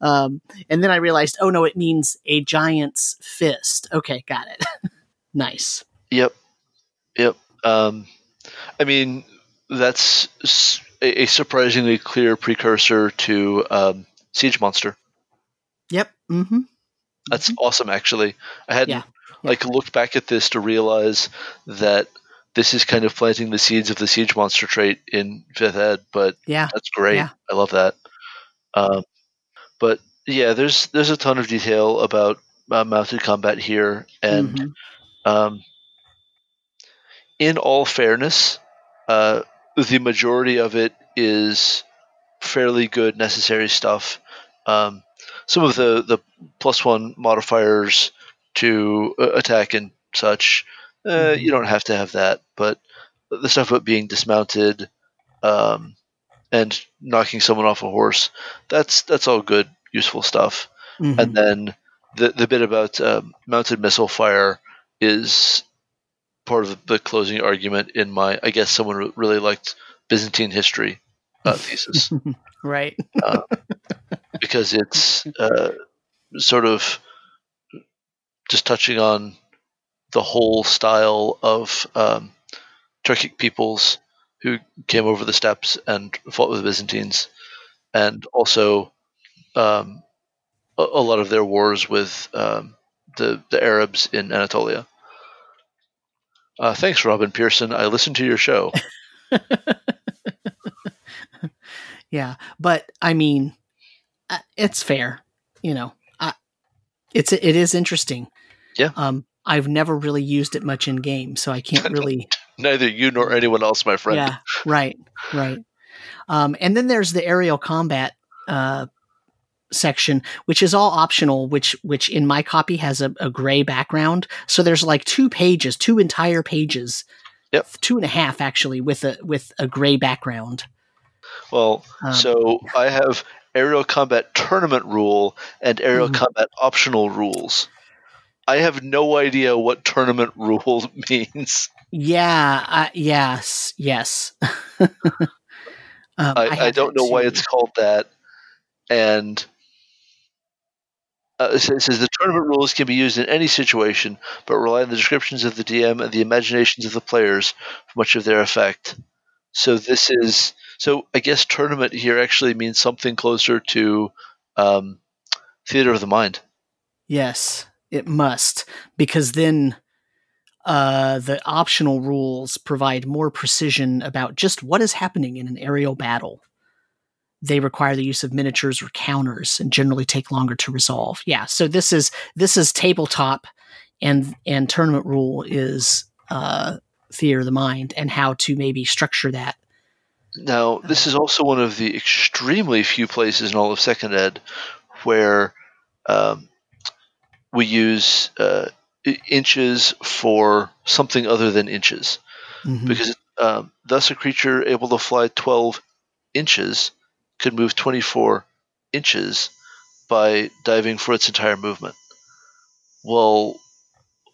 S1: Um, and then I realized, oh no, it means a giant's fist. Okay, got it. nice.
S2: Yep. Yep. Um, I mean, that's a, surprisingly clear precursor to um, Siege Monster.
S1: Yep. Mm-hmm.
S2: That's mm-hmm. awesome. Actually, I hadn't yeah. like looked back at this to realize that this is kind of planting the seeds of the siege monster trait in fifth ed. But
S1: yeah,
S2: that's great. Yeah. I love that. Um, but yeah, there's there's a ton of detail about uh, mounted combat here, and mm-hmm. um, in all fairness, uh, the majority of it is fairly good, necessary stuff. Um, some of the the plus one modifiers to uh, attack and such. Uh, mm-hmm. You don't have to have that, but the stuff about being dismounted um, and knocking someone off a horse that's that's all good, useful stuff. Mm-hmm. And then the the bit about uh, mounted missile fire is part of the closing argument in my. I guess someone really liked Byzantine history uh, thesis.
S1: right.
S2: uh, because it's uh, sort of just touching on the whole style of um, Turkic peoples who came over the steppes and fought with the Byzantines, and also um, a, a, lot of their wars with um, the the Arabs in Anatolia. Uh, thanks, Robin Pierson. I listened to your show.
S1: yeah, but I mean, uh, it's fair, you know. Uh, it's it is interesting.
S2: Yeah.
S1: Um, I've never really used it much in game, so I can't really.
S2: Neither you nor anyone else, my friend.
S1: Yeah. Right. Right. Um, and then there's the aerial combat uh, section, which is all optional, which which in my copy has a, a, gray background. So there's like two pages, two entire pages,
S2: yep.
S1: two and a half actually, with a with a gray background.
S2: Well, um, so I have aerial combat tournament rule and aerial mm-hmm. combat optional rules. I have no idea what tournament rule means.
S1: Yeah. Uh, yes. Yes. um,
S2: I, I, I, don't know too. why it's called that, and uh, it says the tournament rules can be used in any situation, but rely on the descriptions of the DM and the imaginations of the players for much of their effect. So this is so I guess tournament here actually means something closer to um, theater of the mind.
S1: Yes, it must because then uh, the optional rules provide more precision about just what is happening in an aerial battle. They require the use of miniatures or counters and generally take longer to resolve. Yeah, so this is this is tabletop, and and tournament rule is uh, theater of the mind and how to maybe structure that
S2: now, this is also one of the extremely few places in all of second ed where um, we use uh, inches for something other than inches. Mm-hmm. Because um, thus, a creature able to fly 12 inches could move 24 inches by diving for its entire movement. Well,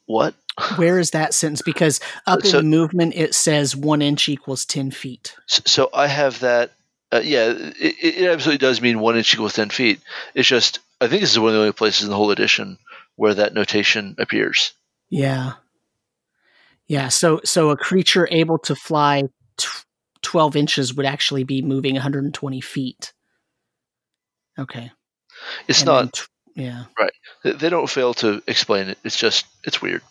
S2: what?
S1: Where is that sentence? Because up so, in movement, it says one inch equals 10 feet.
S2: So I have that. Uh, yeah, it, it, absolutely does mean one inch equals 10 feet. It's just, I think this is one of the only places in the whole edition where that notation appears.
S1: Yeah. Yeah. So, so a creature able to fly t- 12 inches would actually be moving 120 feet. Okay.
S2: It's and not.
S1: T- yeah.
S2: Right. They don't fail to explain it. It's just, it's weird.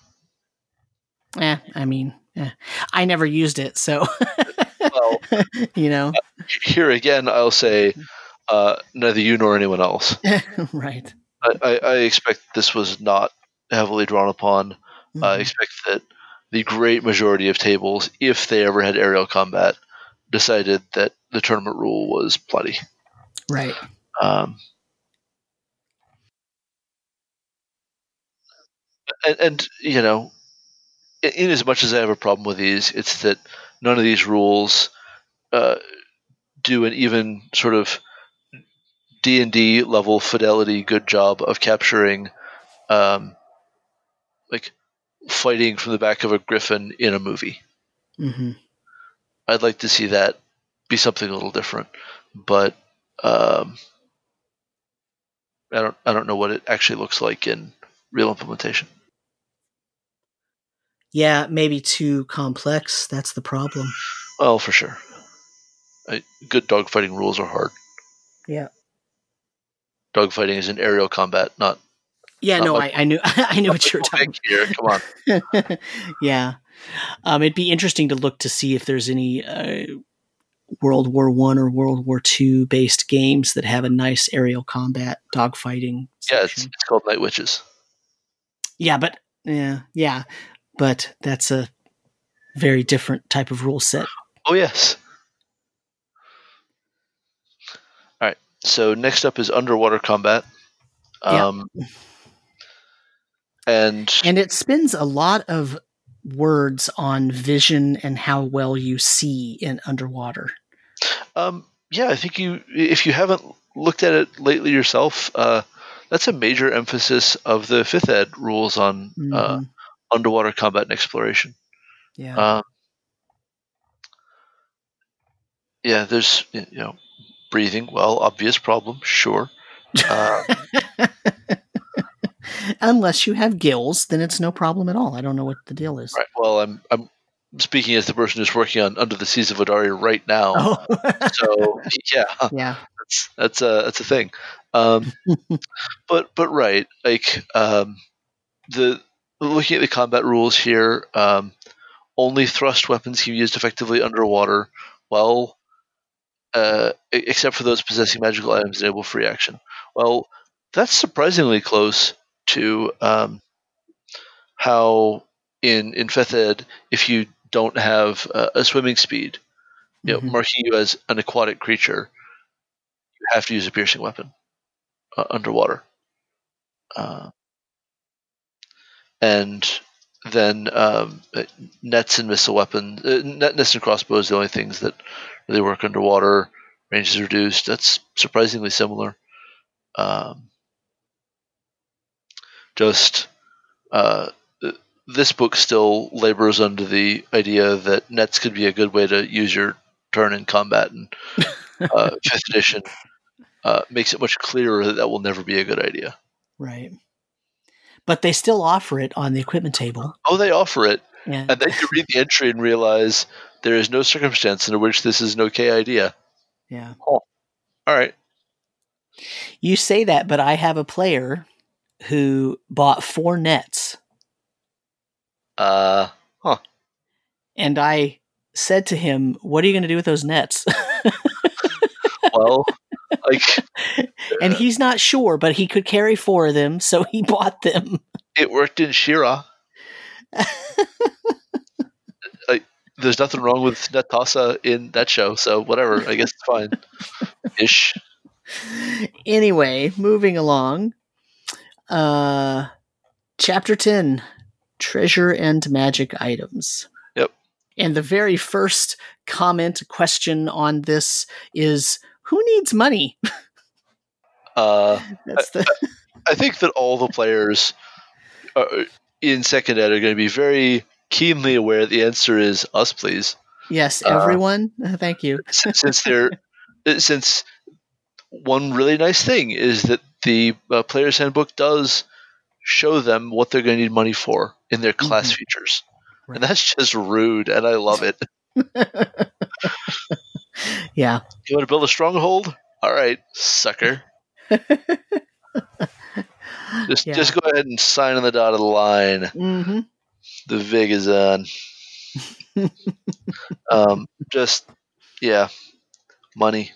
S1: Yeah, I mean, eh. I never used it, so well, you know.
S2: Here again, I'll say uh, neither you nor anyone else.
S1: right.
S2: I, I, expect this was not heavily drawn upon. Mm-hmm. I expect that the great majority of tables, if they ever had aerial combat, decided that the tournament rule was plenty.
S1: Right.
S2: Um, and, and you know, in, as much as I have a problem with these, it's that none of these rules uh, do an even sort of D and D level fidelity good job of capturing, um, like fighting from the back of a griffin in a movie.
S1: Mm-hmm.
S2: I'd like to see that be something a little different, but um, I don't I don't know what it actually looks like in real implementation.
S1: Yeah, maybe too complex. That's the problem.
S2: Well, for sure. I, good dogfighting rules are hard.
S1: Yeah.
S2: Dogfighting is an aerial combat, not.
S1: Yeah, not no, I, I, knew I knew what you were talking.
S2: Here, come
S1: on. yeah, um, it'd be interesting to look to see if there's any uh, World War One or World War Two based games that have a nice aerial combat dogfighting.
S2: Yeah, it's, it's, called Night Witches.
S1: Yeah, but yeah, yeah, but that's a very different type of rule set.
S2: Oh yes. All right. So next up is underwater combat. Um, yeah. And
S1: and it spends a lot of words on vision and how well you see in underwater?
S2: Um, yeah, I think you if you haven't looked at it lately yourself, uh, that's a major emphasis of the fifth ed rules on uh, mm-hmm. uh, underwater combat and exploration.
S1: Yeah. Uh,
S2: yeah, there's you know breathing. Well, obvious problem, sure. Uh,
S1: Unless you have gills, then it's no problem at all. I don't know what the deal is.
S2: Right. Well, I'm I'm speaking as the person who's working on Under the Seas of Adarya right now. Oh. so yeah,
S1: yeah,
S2: that's that's a that's a thing. Um, but but right, like um, the looking at the combat rules here, um, only thrust weapons can be used effectively underwater. Well, uh, except for those possessing magical items enable free action. Well, that's surprisingly close to um, how in in fifth ed, if you don't have uh, a swimming speed, you know, mm-hmm. marking you as an aquatic creature, you have to use a piercing weapon uh, underwater. Uh, and then um, nets and missile weapons, uh, nets and crossbows, the only things that really work underwater. Range is reduced. That's surprisingly similar. Um, just uh, this book still labors under the idea that nets could be a good way to use your turn in combat, and uh, fifth edition uh, makes it much clearer that that will never be a good idea.
S1: Right. But they still offer it on the equipment table.
S2: Oh, they offer it, yeah. and then you read the entry and realize there is no circumstance under which this is an okay idea.
S1: Yeah.
S2: Oh. All right.
S1: You say that, but I have a player who bought four nets.
S2: Uh, huh.
S1: And I said to him, "What are you going to do with those nets?"
S2: well, like,
S1: and he's not sure, but he could carry four of them, so he bought them.
S2: It worked in She-Ra. like, there's nothing wrong with Netossa in that show, so whatever. I guess it's fine. Ish.
S1: Anyway, moving along. Uh, chapter 10 Treasure and Magic Items.
S2: Yep.
S1: And the very first comment question on this is Who needs money?
S2: Uh, That's the. I, I think that all the players uh, in second ed are going to be very keenly aware the answer is us, please.
S1: Yes, uh, everyone. Uh, Thank you.
S2: since they're since one really nice thing is that the uh, player's handbook does show them what they're going to need money for in their class mm-hmm. features. Right. And that's just rude, and I love it.
S1: yeah.
S2: You want to build a stronghold? All right, sucker. just, yeah. just go ahead and sign on the dotted line.
S1: Mm-hmm.
S2: The VIG is on. um, just, yeah, money.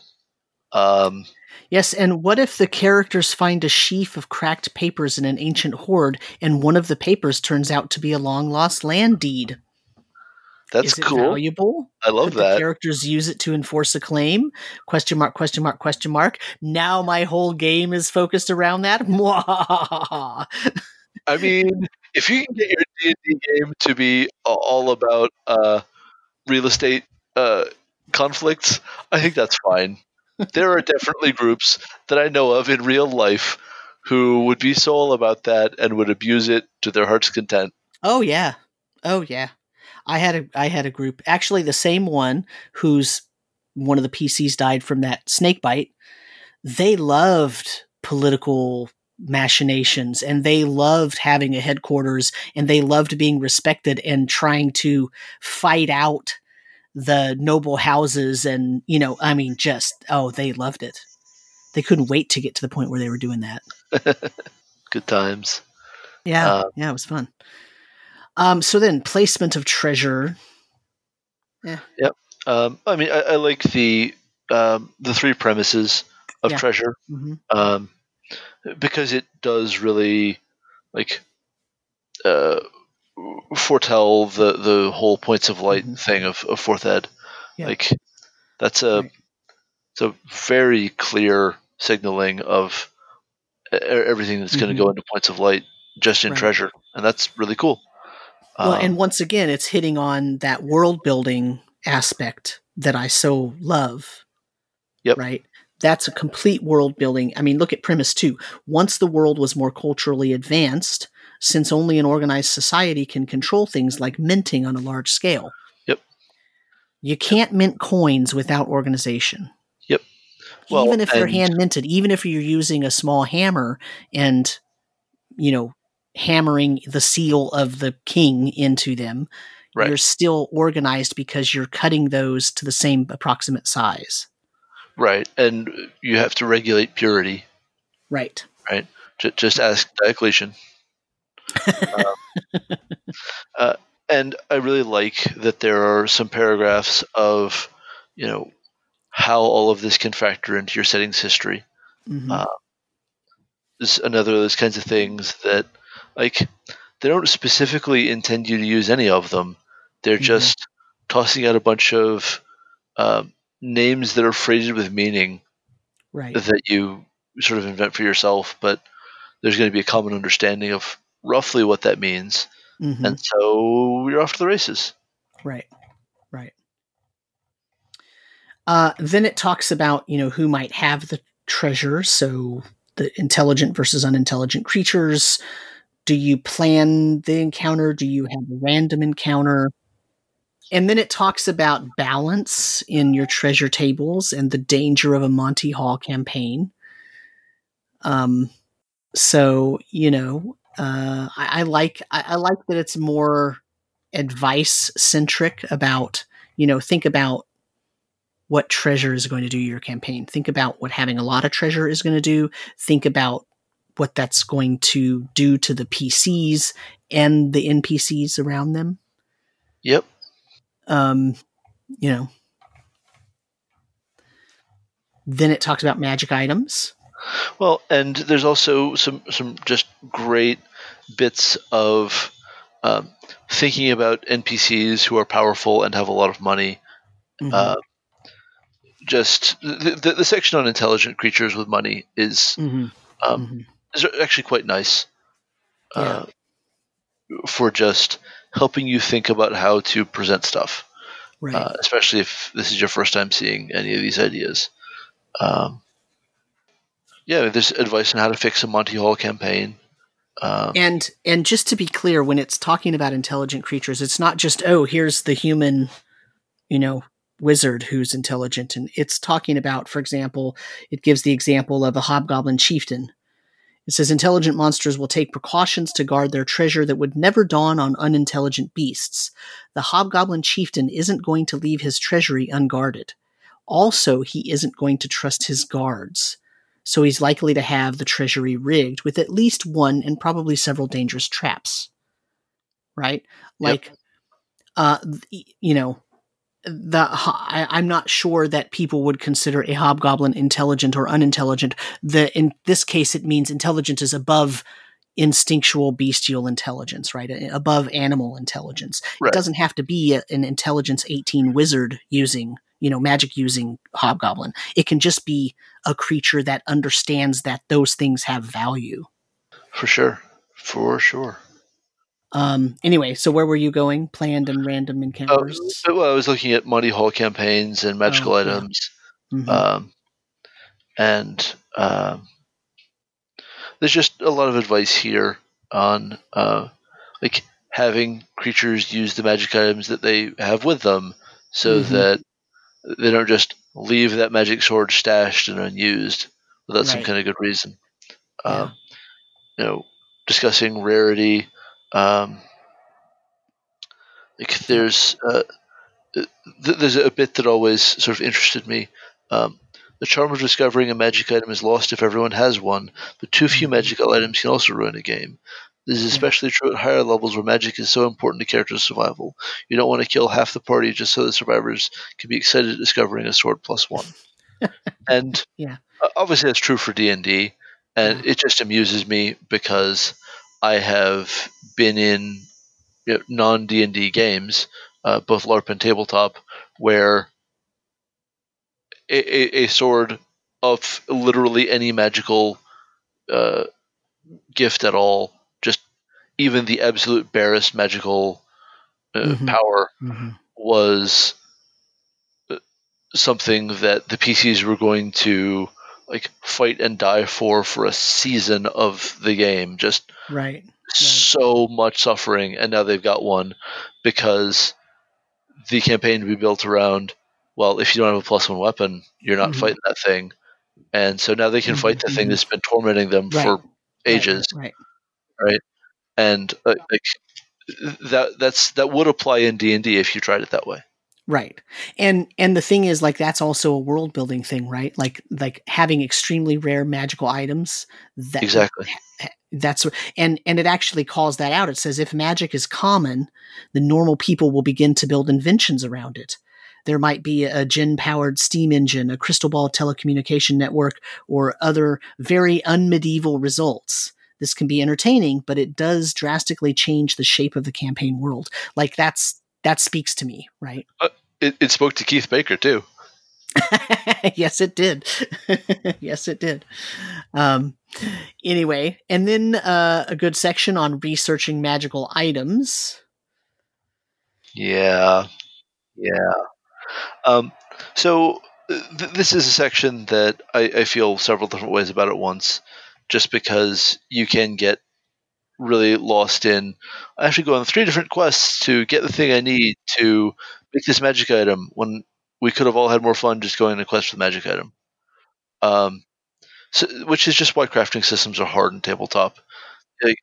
S2: Um,
S1: Yes, and what if the characters find a sheaf of cracked papers in an ancient hoard, and one of the papers turns out to be a long lost land deed?
S2: That's cool.
S1: Valuable.
S2: I love that.
S1: Characters use it to enforce a claim. Question mark? Question mark? Question mark. Now my whole game is focused around that.
S2: I mean, if you can get your D and D game to be all about uh, real estate uh, conflicts, I think that's fine. there are definitely groups that I know of in real life who would be so all about that and would abuse it to their heart's content.
S1: Oh yeah, oh yeah. I had a I had a group actually the same one who's one of the PCs died from that snake bite. They loved political machinations and they loved having a headquarters and they loved being respected and trying to fight out the noble houses and you know i mean just oh they loved it. They couldn't wait to get to the point where they were doing that.
S2: Good times.
S1: Yeah uh, yeah it was fun um so then placement of treasure
S2: yeah yep um i mean i, I like the um the three premises of yeah. treasure mm-hmm. um because it does really like uh foretell the the whole points of light mm-hmm. thing of, of fourth ed. Yeah. Like that's a right. it's a very clear signaling of everything that's mm-hmm. going to go into points of light just in right. treasure, and that's really cool.
S1: Well, um, and once again, it's hitting on that world building aspect that I so love.
S2: Yep.
S1: Right. That's a complete world building. I mean, look at premise two. Once the world was more culturally advanced, since only an organized society can control things like minting on a large scale.
S2: Yep.
S1: You can't mint coins without organization.
S2: Yep.
S1: Well, even if they're hand minted, even if you're using a small hammer and, you know, hammering the seal of the king into them, right. you're still organized because you're cutting those to the same approximate size.
S2: Right. And you have to regulate purity.
S1: Right.
S2: Right. Just ask Diocletian um, uh, and I really like that there are some paragraphs of, you know, how all of this can factor into your settings history. Mm-hmm. Uh, is another of those kinds of things that, like, they don't specifically intend you to use any of them. They're mm-hmm. just tossing out a bunch of uh, names that are phrased with meaning
S1: right.
S2: that you sort of invent for yourself, but there's going to be a common understanding of roughly what that means. Mm-hmm. And so you're off to the races.
S1: Right. Right. Uh, then it talks about, you know, who might have the treasure. So the intelligent versus unintelligent creatures. Do you plan the encounter? Do you have a random encounter? And then it talks about balance in your treasure tables and the danger of a Monty Hall campaign. Um, so, you know, uh, I, I, like I, I like that it's more advice centric about you know think about what treasure is going to do your campaign. Think about what having a lot of treasure is going to do. Think about what that's going to do to the PCs and the NPCs around them.
S2: Yep.
S1: Um, you know. Then it talks about magic items.
S2: Well, and there's also some some just great bits of um, thinking about NPCs who are powerful and have a lot of money. Mm-hmm. Uh, just the, the, the, section on intelligent creatures with money is mm-hmm. Um, mm-hmm. Is actually quite nice uh, yeah. for just helping you think about how to present stuff, right. uh, especially if this is your first time seeing any of these ideas. Um, yeah, there's advice on how to fix a Monty Hall campaign.
S1: Um, and and just to be clear, when it's talking about intelligent creatures, it's not just oh, here's the human, you know, wizard who's intelligent, and it's talking about, for example, it gives the example of a hobgoblin chieftain. It says intelligent monsters will take precautions to guard their treasure that would never dawn on unintelligent beasts. The hobgoblin chieftain isn't going to leave his treasury unguarded. Also, he isn't going to trust his guards so he's likely to have the treasury rigged with at least one and probably several dangerous traps. Right? Like, yep. uh, you know, the I, am not sure that people would consider a hobgoblin intelligent or unintelligent. The in this case, it means intelligence is above instinctual bestial intelligence, right? Above animal intelligence. Right. It doesn't have to be a, an intelligence 18 wizard using you know, magic using hobgoblin. It can just be a creature that understands that those things have value.
S2: For sure. For sure.
S1: Um, anyway, so where were you going? Planned and random encounters.
S2: Uh, well, I was looking at Monty Hall campaigns and magical oh, items, yeah. mm-hmm. um, and um, there's just a lot of advice here on uh, like having creatures use the magic items that they have with them, so mm-hmm. that they don't just leave that magic sword stashed and unused without right. some kind of good reason. Yeah. Um, you know, discussing rarity. Um, like there's uh, th- there's a bit that always sort of interested me. Um, the charm of discovering a magic item is lost if everyone has one, but too few mm-hmm. magical items can also ruin a game. This is especially true at higher levels where magic is so important to character survival. You don't want to kill half the party just so the survivors can be excited at discovering a sword plus one. and
S1: yeah.
S2: obviously that's true for D and D, and it just amuses me because I have been in you know, non D and D games, uh, both LARP and tabletop, where a, a, a, sword of literally any magical uh, gift at all, just even the absolute barest magical uh, mm-hmm. power, mm-hmm. was uh, something that the PCs were going to like fight and die for for a season of the game. Just
S1: right, right.
S2: so much suffering, and now they've got one because the campaign to be built around. Well, if you don't have a plus one weapon, you're not mm-hmm. fighting that thing, and so now they can fight the thing mm-hmm. that's been tormenting them right. for ages,
S1: right?
S2: Right, right? and uh, like that that's that would apply in D and D if you tried it that way.
S1: Right. And and the thing is like that's also a world building thing, right? Like like having extremely rare magical items that
S2: Exactly.
S1: That's and and it actually calls that out. It says if magic is common, the normal people will begin to build inventions around it. There might be a djinn powered steam engine, a crystal ball telecommunication network, or other very unmedieval results. This can be entertaining, but it does drastically change the shape of the campaign world. Like that's that speaks to me, right?
S2: Uh, it, it spoke to Keith Baker too.
S1: yes, it did. yes, it did. Um, anyway, and then uh, a good section on researching magical items.
S2: Yeah, yeah. Um, so th- this is a section that I, I feel several different ways about at once, just because you can get really lost in. I actually go on three different quests to get the thing I need to make this magic item when we could have all had more fun just going on a quest for the magic item. Um, so, which is just why crafting systems are hard in tabletop. Like,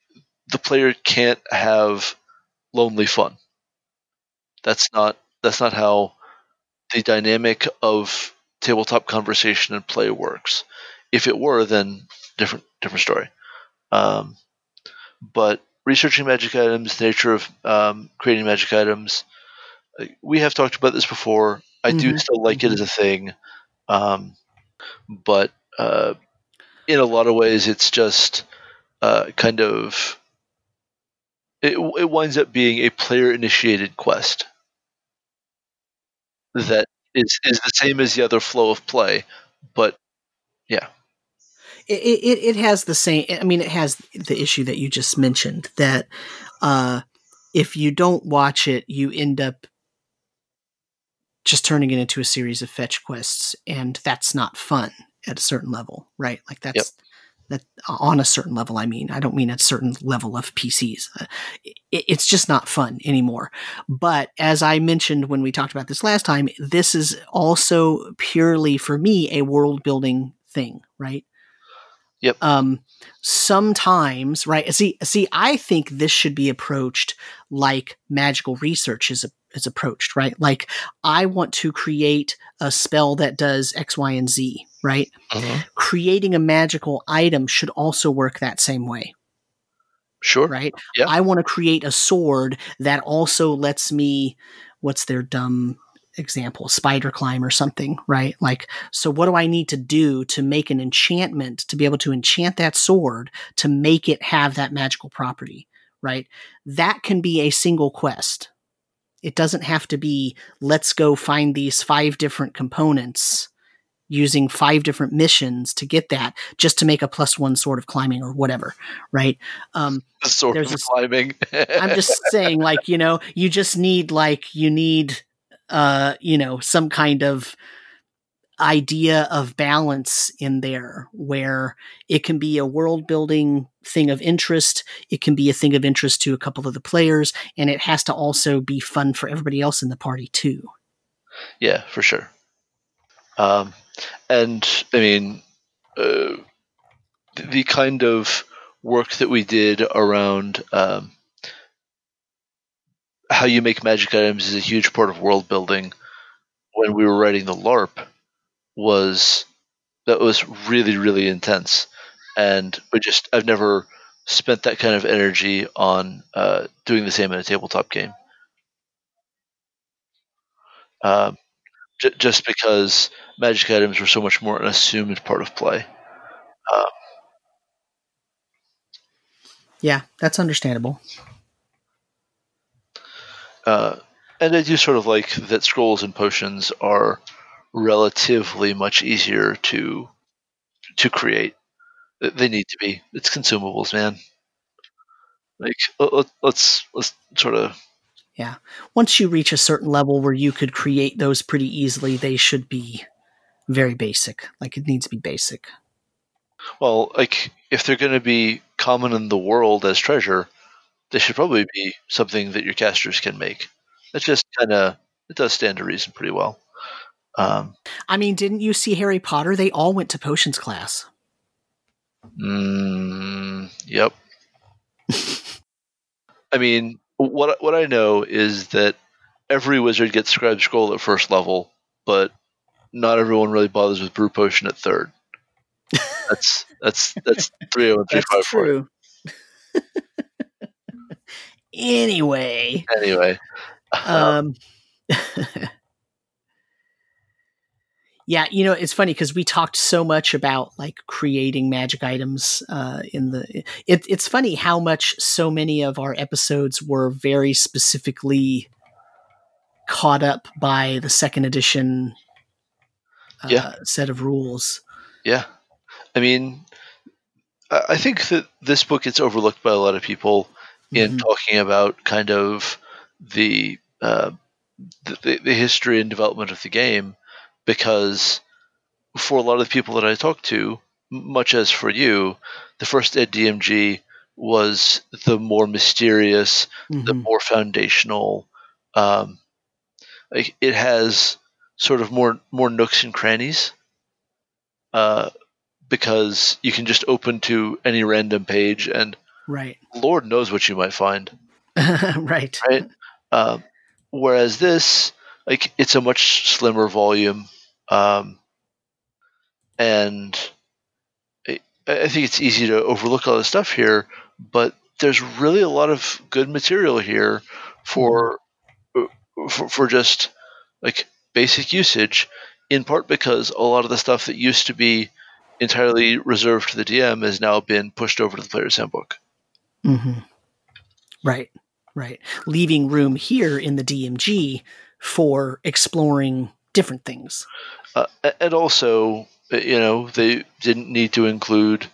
S2: the player can't have lonely fun. That's not that's not how the dynamic of tabletop conversation and play works. If it were, then different different story. Um, but researching magic items, the nature of um, creating magic items, we have talked about this before. I mm-hmm. do still like it as a thing, um, but uh, in a lot of ways, it's just uh, kind of it, it winds up being a player initiated quest that is is the same as the other flow of play, but yeah
S1: it, it, it has the same. I mean, it has the issue that you just mentioned that uh, if you don't watch it, you end up just turning it into a series of fetch quests, and that's not fun at a certain level, right? Like that's. Yep. That on a certain level, I mean, I don't mean at a certain level of PCs. Uh, it, it's just not fun anymore. But as I mentioned when we talked about this last time, this is also purely for me a world building thing, right?
S2: Yep.
S1: Um, sometimes, right? See, see, I think this should be approached like magical research is is approached, right? Like, I want to create a spell that does X, Y, and Z, right? Uh-huh. Creating a magical item should also work that same way.
S2: Sure.
S1: Right.
S2: Yeah.
S1: I want to create a sword that also lets me. What's their dumb example, spider climb or something, right? Like, so what do I need to do to make an enchantment to be able to enchant that sword to make it have that magical property, right? That can be a single quest. It doesn't have to be, let's go find these five different components using five different missions to get that just to make a plus one sort of climbing or whatever, right? Um,
S2: sort of climbing.
S1: I'm just saying, like, you know, you just need, like, you need, uh, you know, some kind of idea of balance in there where it can be a world building thing of interest. It can be a thing of interest to a couple of the players and it has to also be fun for everybody else in the party too.
S2: Yeah, for sure. Um, and I mean, uh, the kind of work that we did around um, how you make magic items is a huge part of world building. When we were writing the LARP, was that was really really intense, and we just I've never spent that kind of energy on uh, doing the same in a tabletop game. Um, j- just because magic items were so much more an assumed part of play. Um,
S1: yeah, that's understandable.
S2: Uh, and I do sort of like that scrolls and potions are relatively much easier to to create. They need to be. It's consumables, man. Like let's let's sort of
S1: yeah. Once you reach a certain level where you could create those pretty easily, they should be very basic. Like it needs to be basic.
S2: Well, like if they're going to be common in the world as treasure, they should probably be something that your casters can make. It just kind of it does stand to reason pretty well. Um,
S1: I mean, didn't you see Harry Potter? They all went to potions class.
S2: Mm, yep. I mean, what what I know is that every wizard gets scribe scroll at first level, but not everyone really bothers with brew potion at third. That's that's that's three oh three five
S1: true. anyway.
S2: Anyway.
S1: Um Yeah, you know, it's funny because we talked so much about like creating magic items uh, in the. It, it's funny how much so many of our episodes were very specifically caught up by the second edition uh, yeah. set of rules.
S2: Yeah, I mean, I think that this book gets overlooked by a lot of people in mm-hmm. talking about kind of the, uh, the the history and development of the game because for a lot of the people that I talked to, much as for you, the first Ed DMG was the more mysterious, mm-hmm. the more foundational. Um, it has sort of more more nooks and crannies, uh, because you can just open to any random page and
S1: right.
S2: Lord knows what you might find.
S1: right.
S2: Right. Uh, whereas this, like, it's a much slimmer volume. Um, and I, I think it's easy to overlook all the stuff here, but there's really a lot of good material here for mm-hmm. for, for just like basic usage. In part because a lot of the stuff that used to be entirely reserved to the DM has now been pushed over to the player's handbook.
S1: Mm-hmm. Right, right. Leaving room here in the DMG for exploring different things.
S2: Uh, and also, you know, they didn't need to include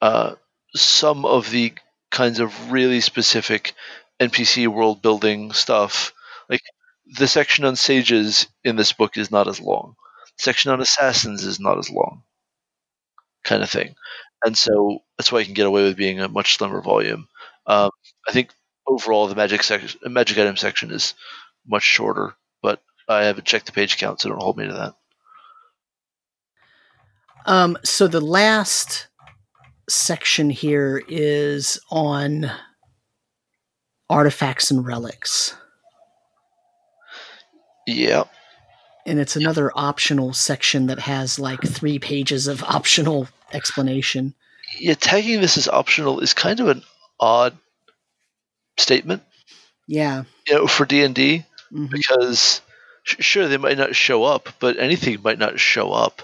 S2: uh, some of the kinds of really specific NPC world building stuff. Like the section on sages in this book is not as long. The section on assassins is not as long, kind of thing. And so that's why you can get away with being a much slimmer volume. Um, I think overall the magic section, magic item section is much shorter, but I haven't checked the page count, so don't hold me to that.
S1: Um, so the last section here is on artifacts and relics.
S2: Yeah.
S1: And it's another optional section that has like three pages of optional explanation.
S2: Yeah, tagging this as optional is kind of an odd statement.
S1: Yeah.
S2: You know, for D and D, mm-hmm. because sure they might not show up, but anything might not show up.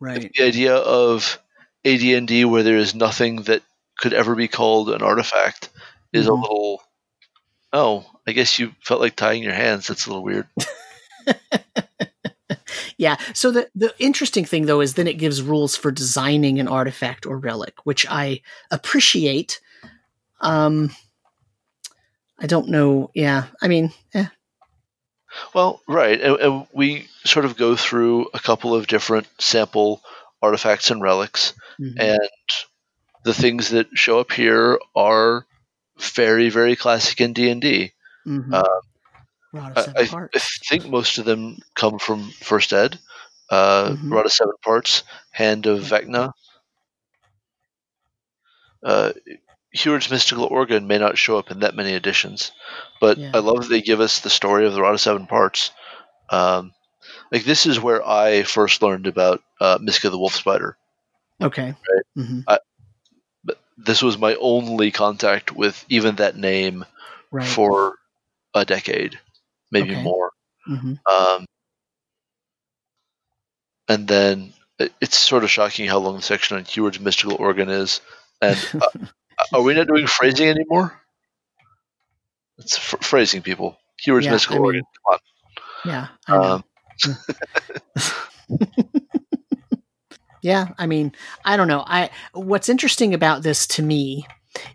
S1: Right.
S2: The idea of AD&D where there is nothing that could ever be called an artifact is mm-hmm. a little. Oh, I guess you felt like tying your hands. That's a little weird.
S1: Yeah. So the the interesting thing though is then it gives rules for designing an artifact or relic, which I appreciate. Um, I don't know. Yeah. I mean, eh.
S2: Well, right, and, and we sort of go through a couple of different sample artifacts and relics, mm-hmm. and the things that show up here are very, very classic in D and D. I, I, think most of them come from First Ed. Uh, mm-hmm. Rod of Seven Parts, Hand of Vecna. Uh, Heward's mystical organ may not show up in that many editions, but yeah. I love that they give us the story of the Rod of Seven Parts. Um, like this is where I first learned about uh, Miska the Wolf Spider.
S1: Okay.
S2: Right. Mm-hmm. I, but this was my only contact with even that name right. for a decade, maybe okay. more. Mm-hmm. Um, and then it's sort of shocking how long the section on Heward's mystical organ is. And uh, are we not doing phrasing anymore? It's phrasing, people. Heward's yeah, mystical I mean, organ. Come
S1: on. Yeah. Um, yeah, I mean, I don't know. I what's interesting about this to me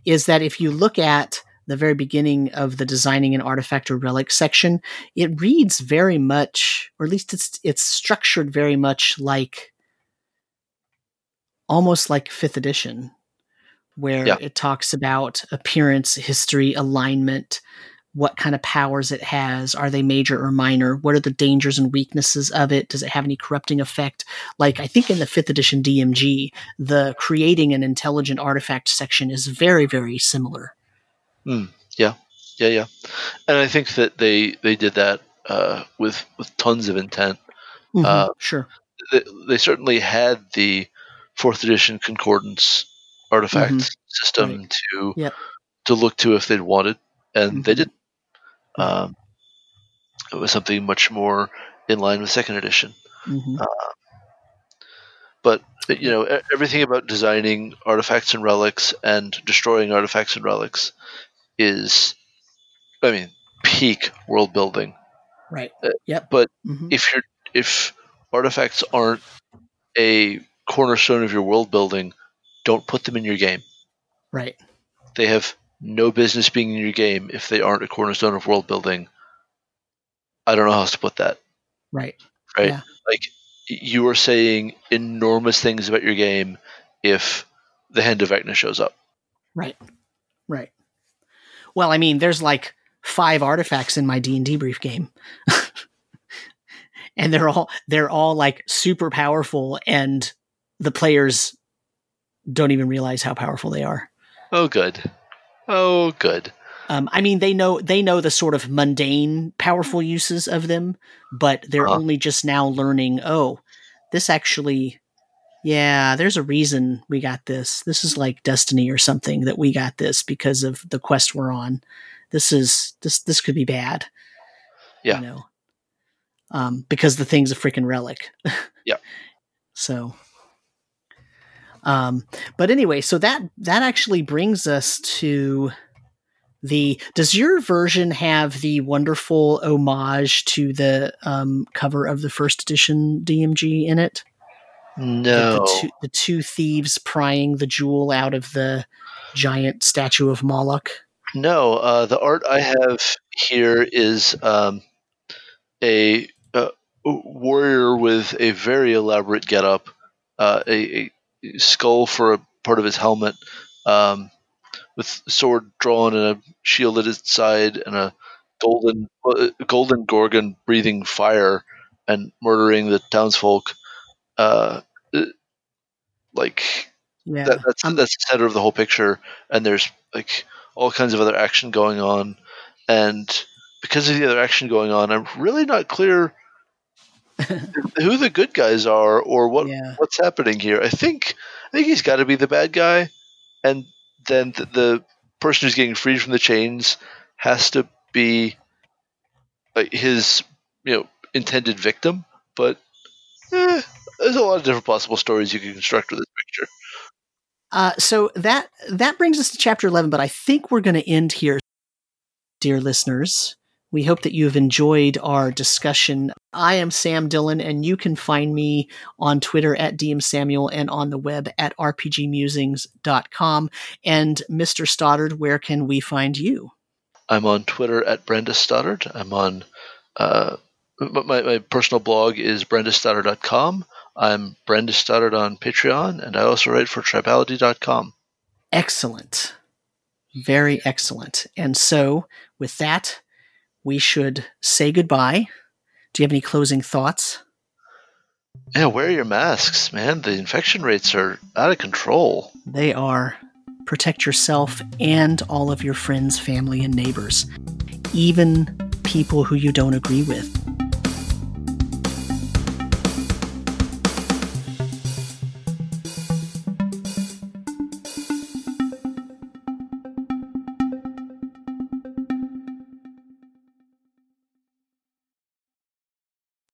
S1: is that if you look at the very beginning of the designing an artifact or relic section, it reads very much, or at least it's it's structured very much like almost like fifth edition where yeah. it talks about appearance, history, alignment, what kind of powers it has. Are they major or minor? What are the dangers and weaknesses of it? Does it have any corrupting effect? Like, I think in the fifth edition DMG, the creating an intelligent artifact section is very, very similar.
S2: Mm, yeah, yeah, yeah. And I think that they, they did that uh, with, with tons of intent.
S1: Mm-hmm, uh, sure.
S2: They, they certainly had the fourth edition concordance artifact mm-hmm. system right. to
S1: yep.
S2: to look to if they'd wanted, and mm-hmm. they did. Um, it was something much more in line with second edition. Mm-hmm. Uh, but you know everything about designing artifacts and relics and destroying artifacts and relics is, I mean, peak world building.
S1: Right. Uh, yep.
S2: But mm-hmm. if you're if artifacts aren't a cornerstone of your world building, don't put them in your game.
S1: Right.
S2: They have no business being in your game if they aren't a cornerstone of world building. I don't know how else to put that.
S1: Right.
S2: Right. Yeah. Like you are saying enormous things about your game if the Hand of Vecna shows up.
S1: Right. Right. Well, I mean, there's like five artifacts in my D and D brief game. and they're all they're all like super powerful and the players don't even realize how powerful they are.
S2: Oh, good. Oh, good.
S1: Um, I mean, they know they know the sort of mundane, powerful uses of them, but they're uh-huh. only just now learning. Oh, this actually, yeah, there's a reason we got this. This is like destiny or something that we got this because of the quest we're on. This is this this could be bad.
S2: Yeah. You know,
S1: um, because the thing's a freaking relic.
S2: yeah.
S1: So um, but anyway, so that that actually brings us to the. Does your version have the wonderful homage to the um, cover of the first edition DMG in it?
S2: No.
S1: The, the, two, the two thieves prying the jewel out of the giant statue of Moloch.
S2: No, uh, the art I have here is um, a, a, warrior with a very elaborate getup, uh, a, a, skull for a part of his helmet, um, with sword drawn and a shield at his side, and a golden uh, golden gorgon breathing fire and murdering the townsfolk. Uh, like yeah, that, that's I'm, that's the center of the whole picture, and there's like all kinds of other action going on, and because of the other action going on, I'm really not clear who the good guys are or what yeah. what's happening here. I think I think he's got to be the bad guy, and then the, the, person who's getting freed from the chains has to be like his you know intended victim. But eh, there's a lot of different possible stories you can construct with this picture.
S1: Uh, so that that brings us to chapter eleven. But I think we're going to end here, dear listeners We hope that you have enjoyed our discussion. I am Sam Dillon, and you can find me on Twitter at DM Samuel and on the web at rpgmusings.com. And Mr. Stoddard, where can we find you?
S2: I'm on Twitter at Brenda Stoddard. I'm on uh, my, my personal blog is brendastoddard.com. I'm Brenda Stoddard on Patreon, and I also write for tribality.com.
S1: Excellent. Very excellent. And so, with that, we should say goodbye. Do you have any closing thoughts?
S2: Yeah, wear your masks, man. The infection rates are out of control.
S1: They are. Protect yourself and all of your friends, family, and neighbors, even people who you don't agree with.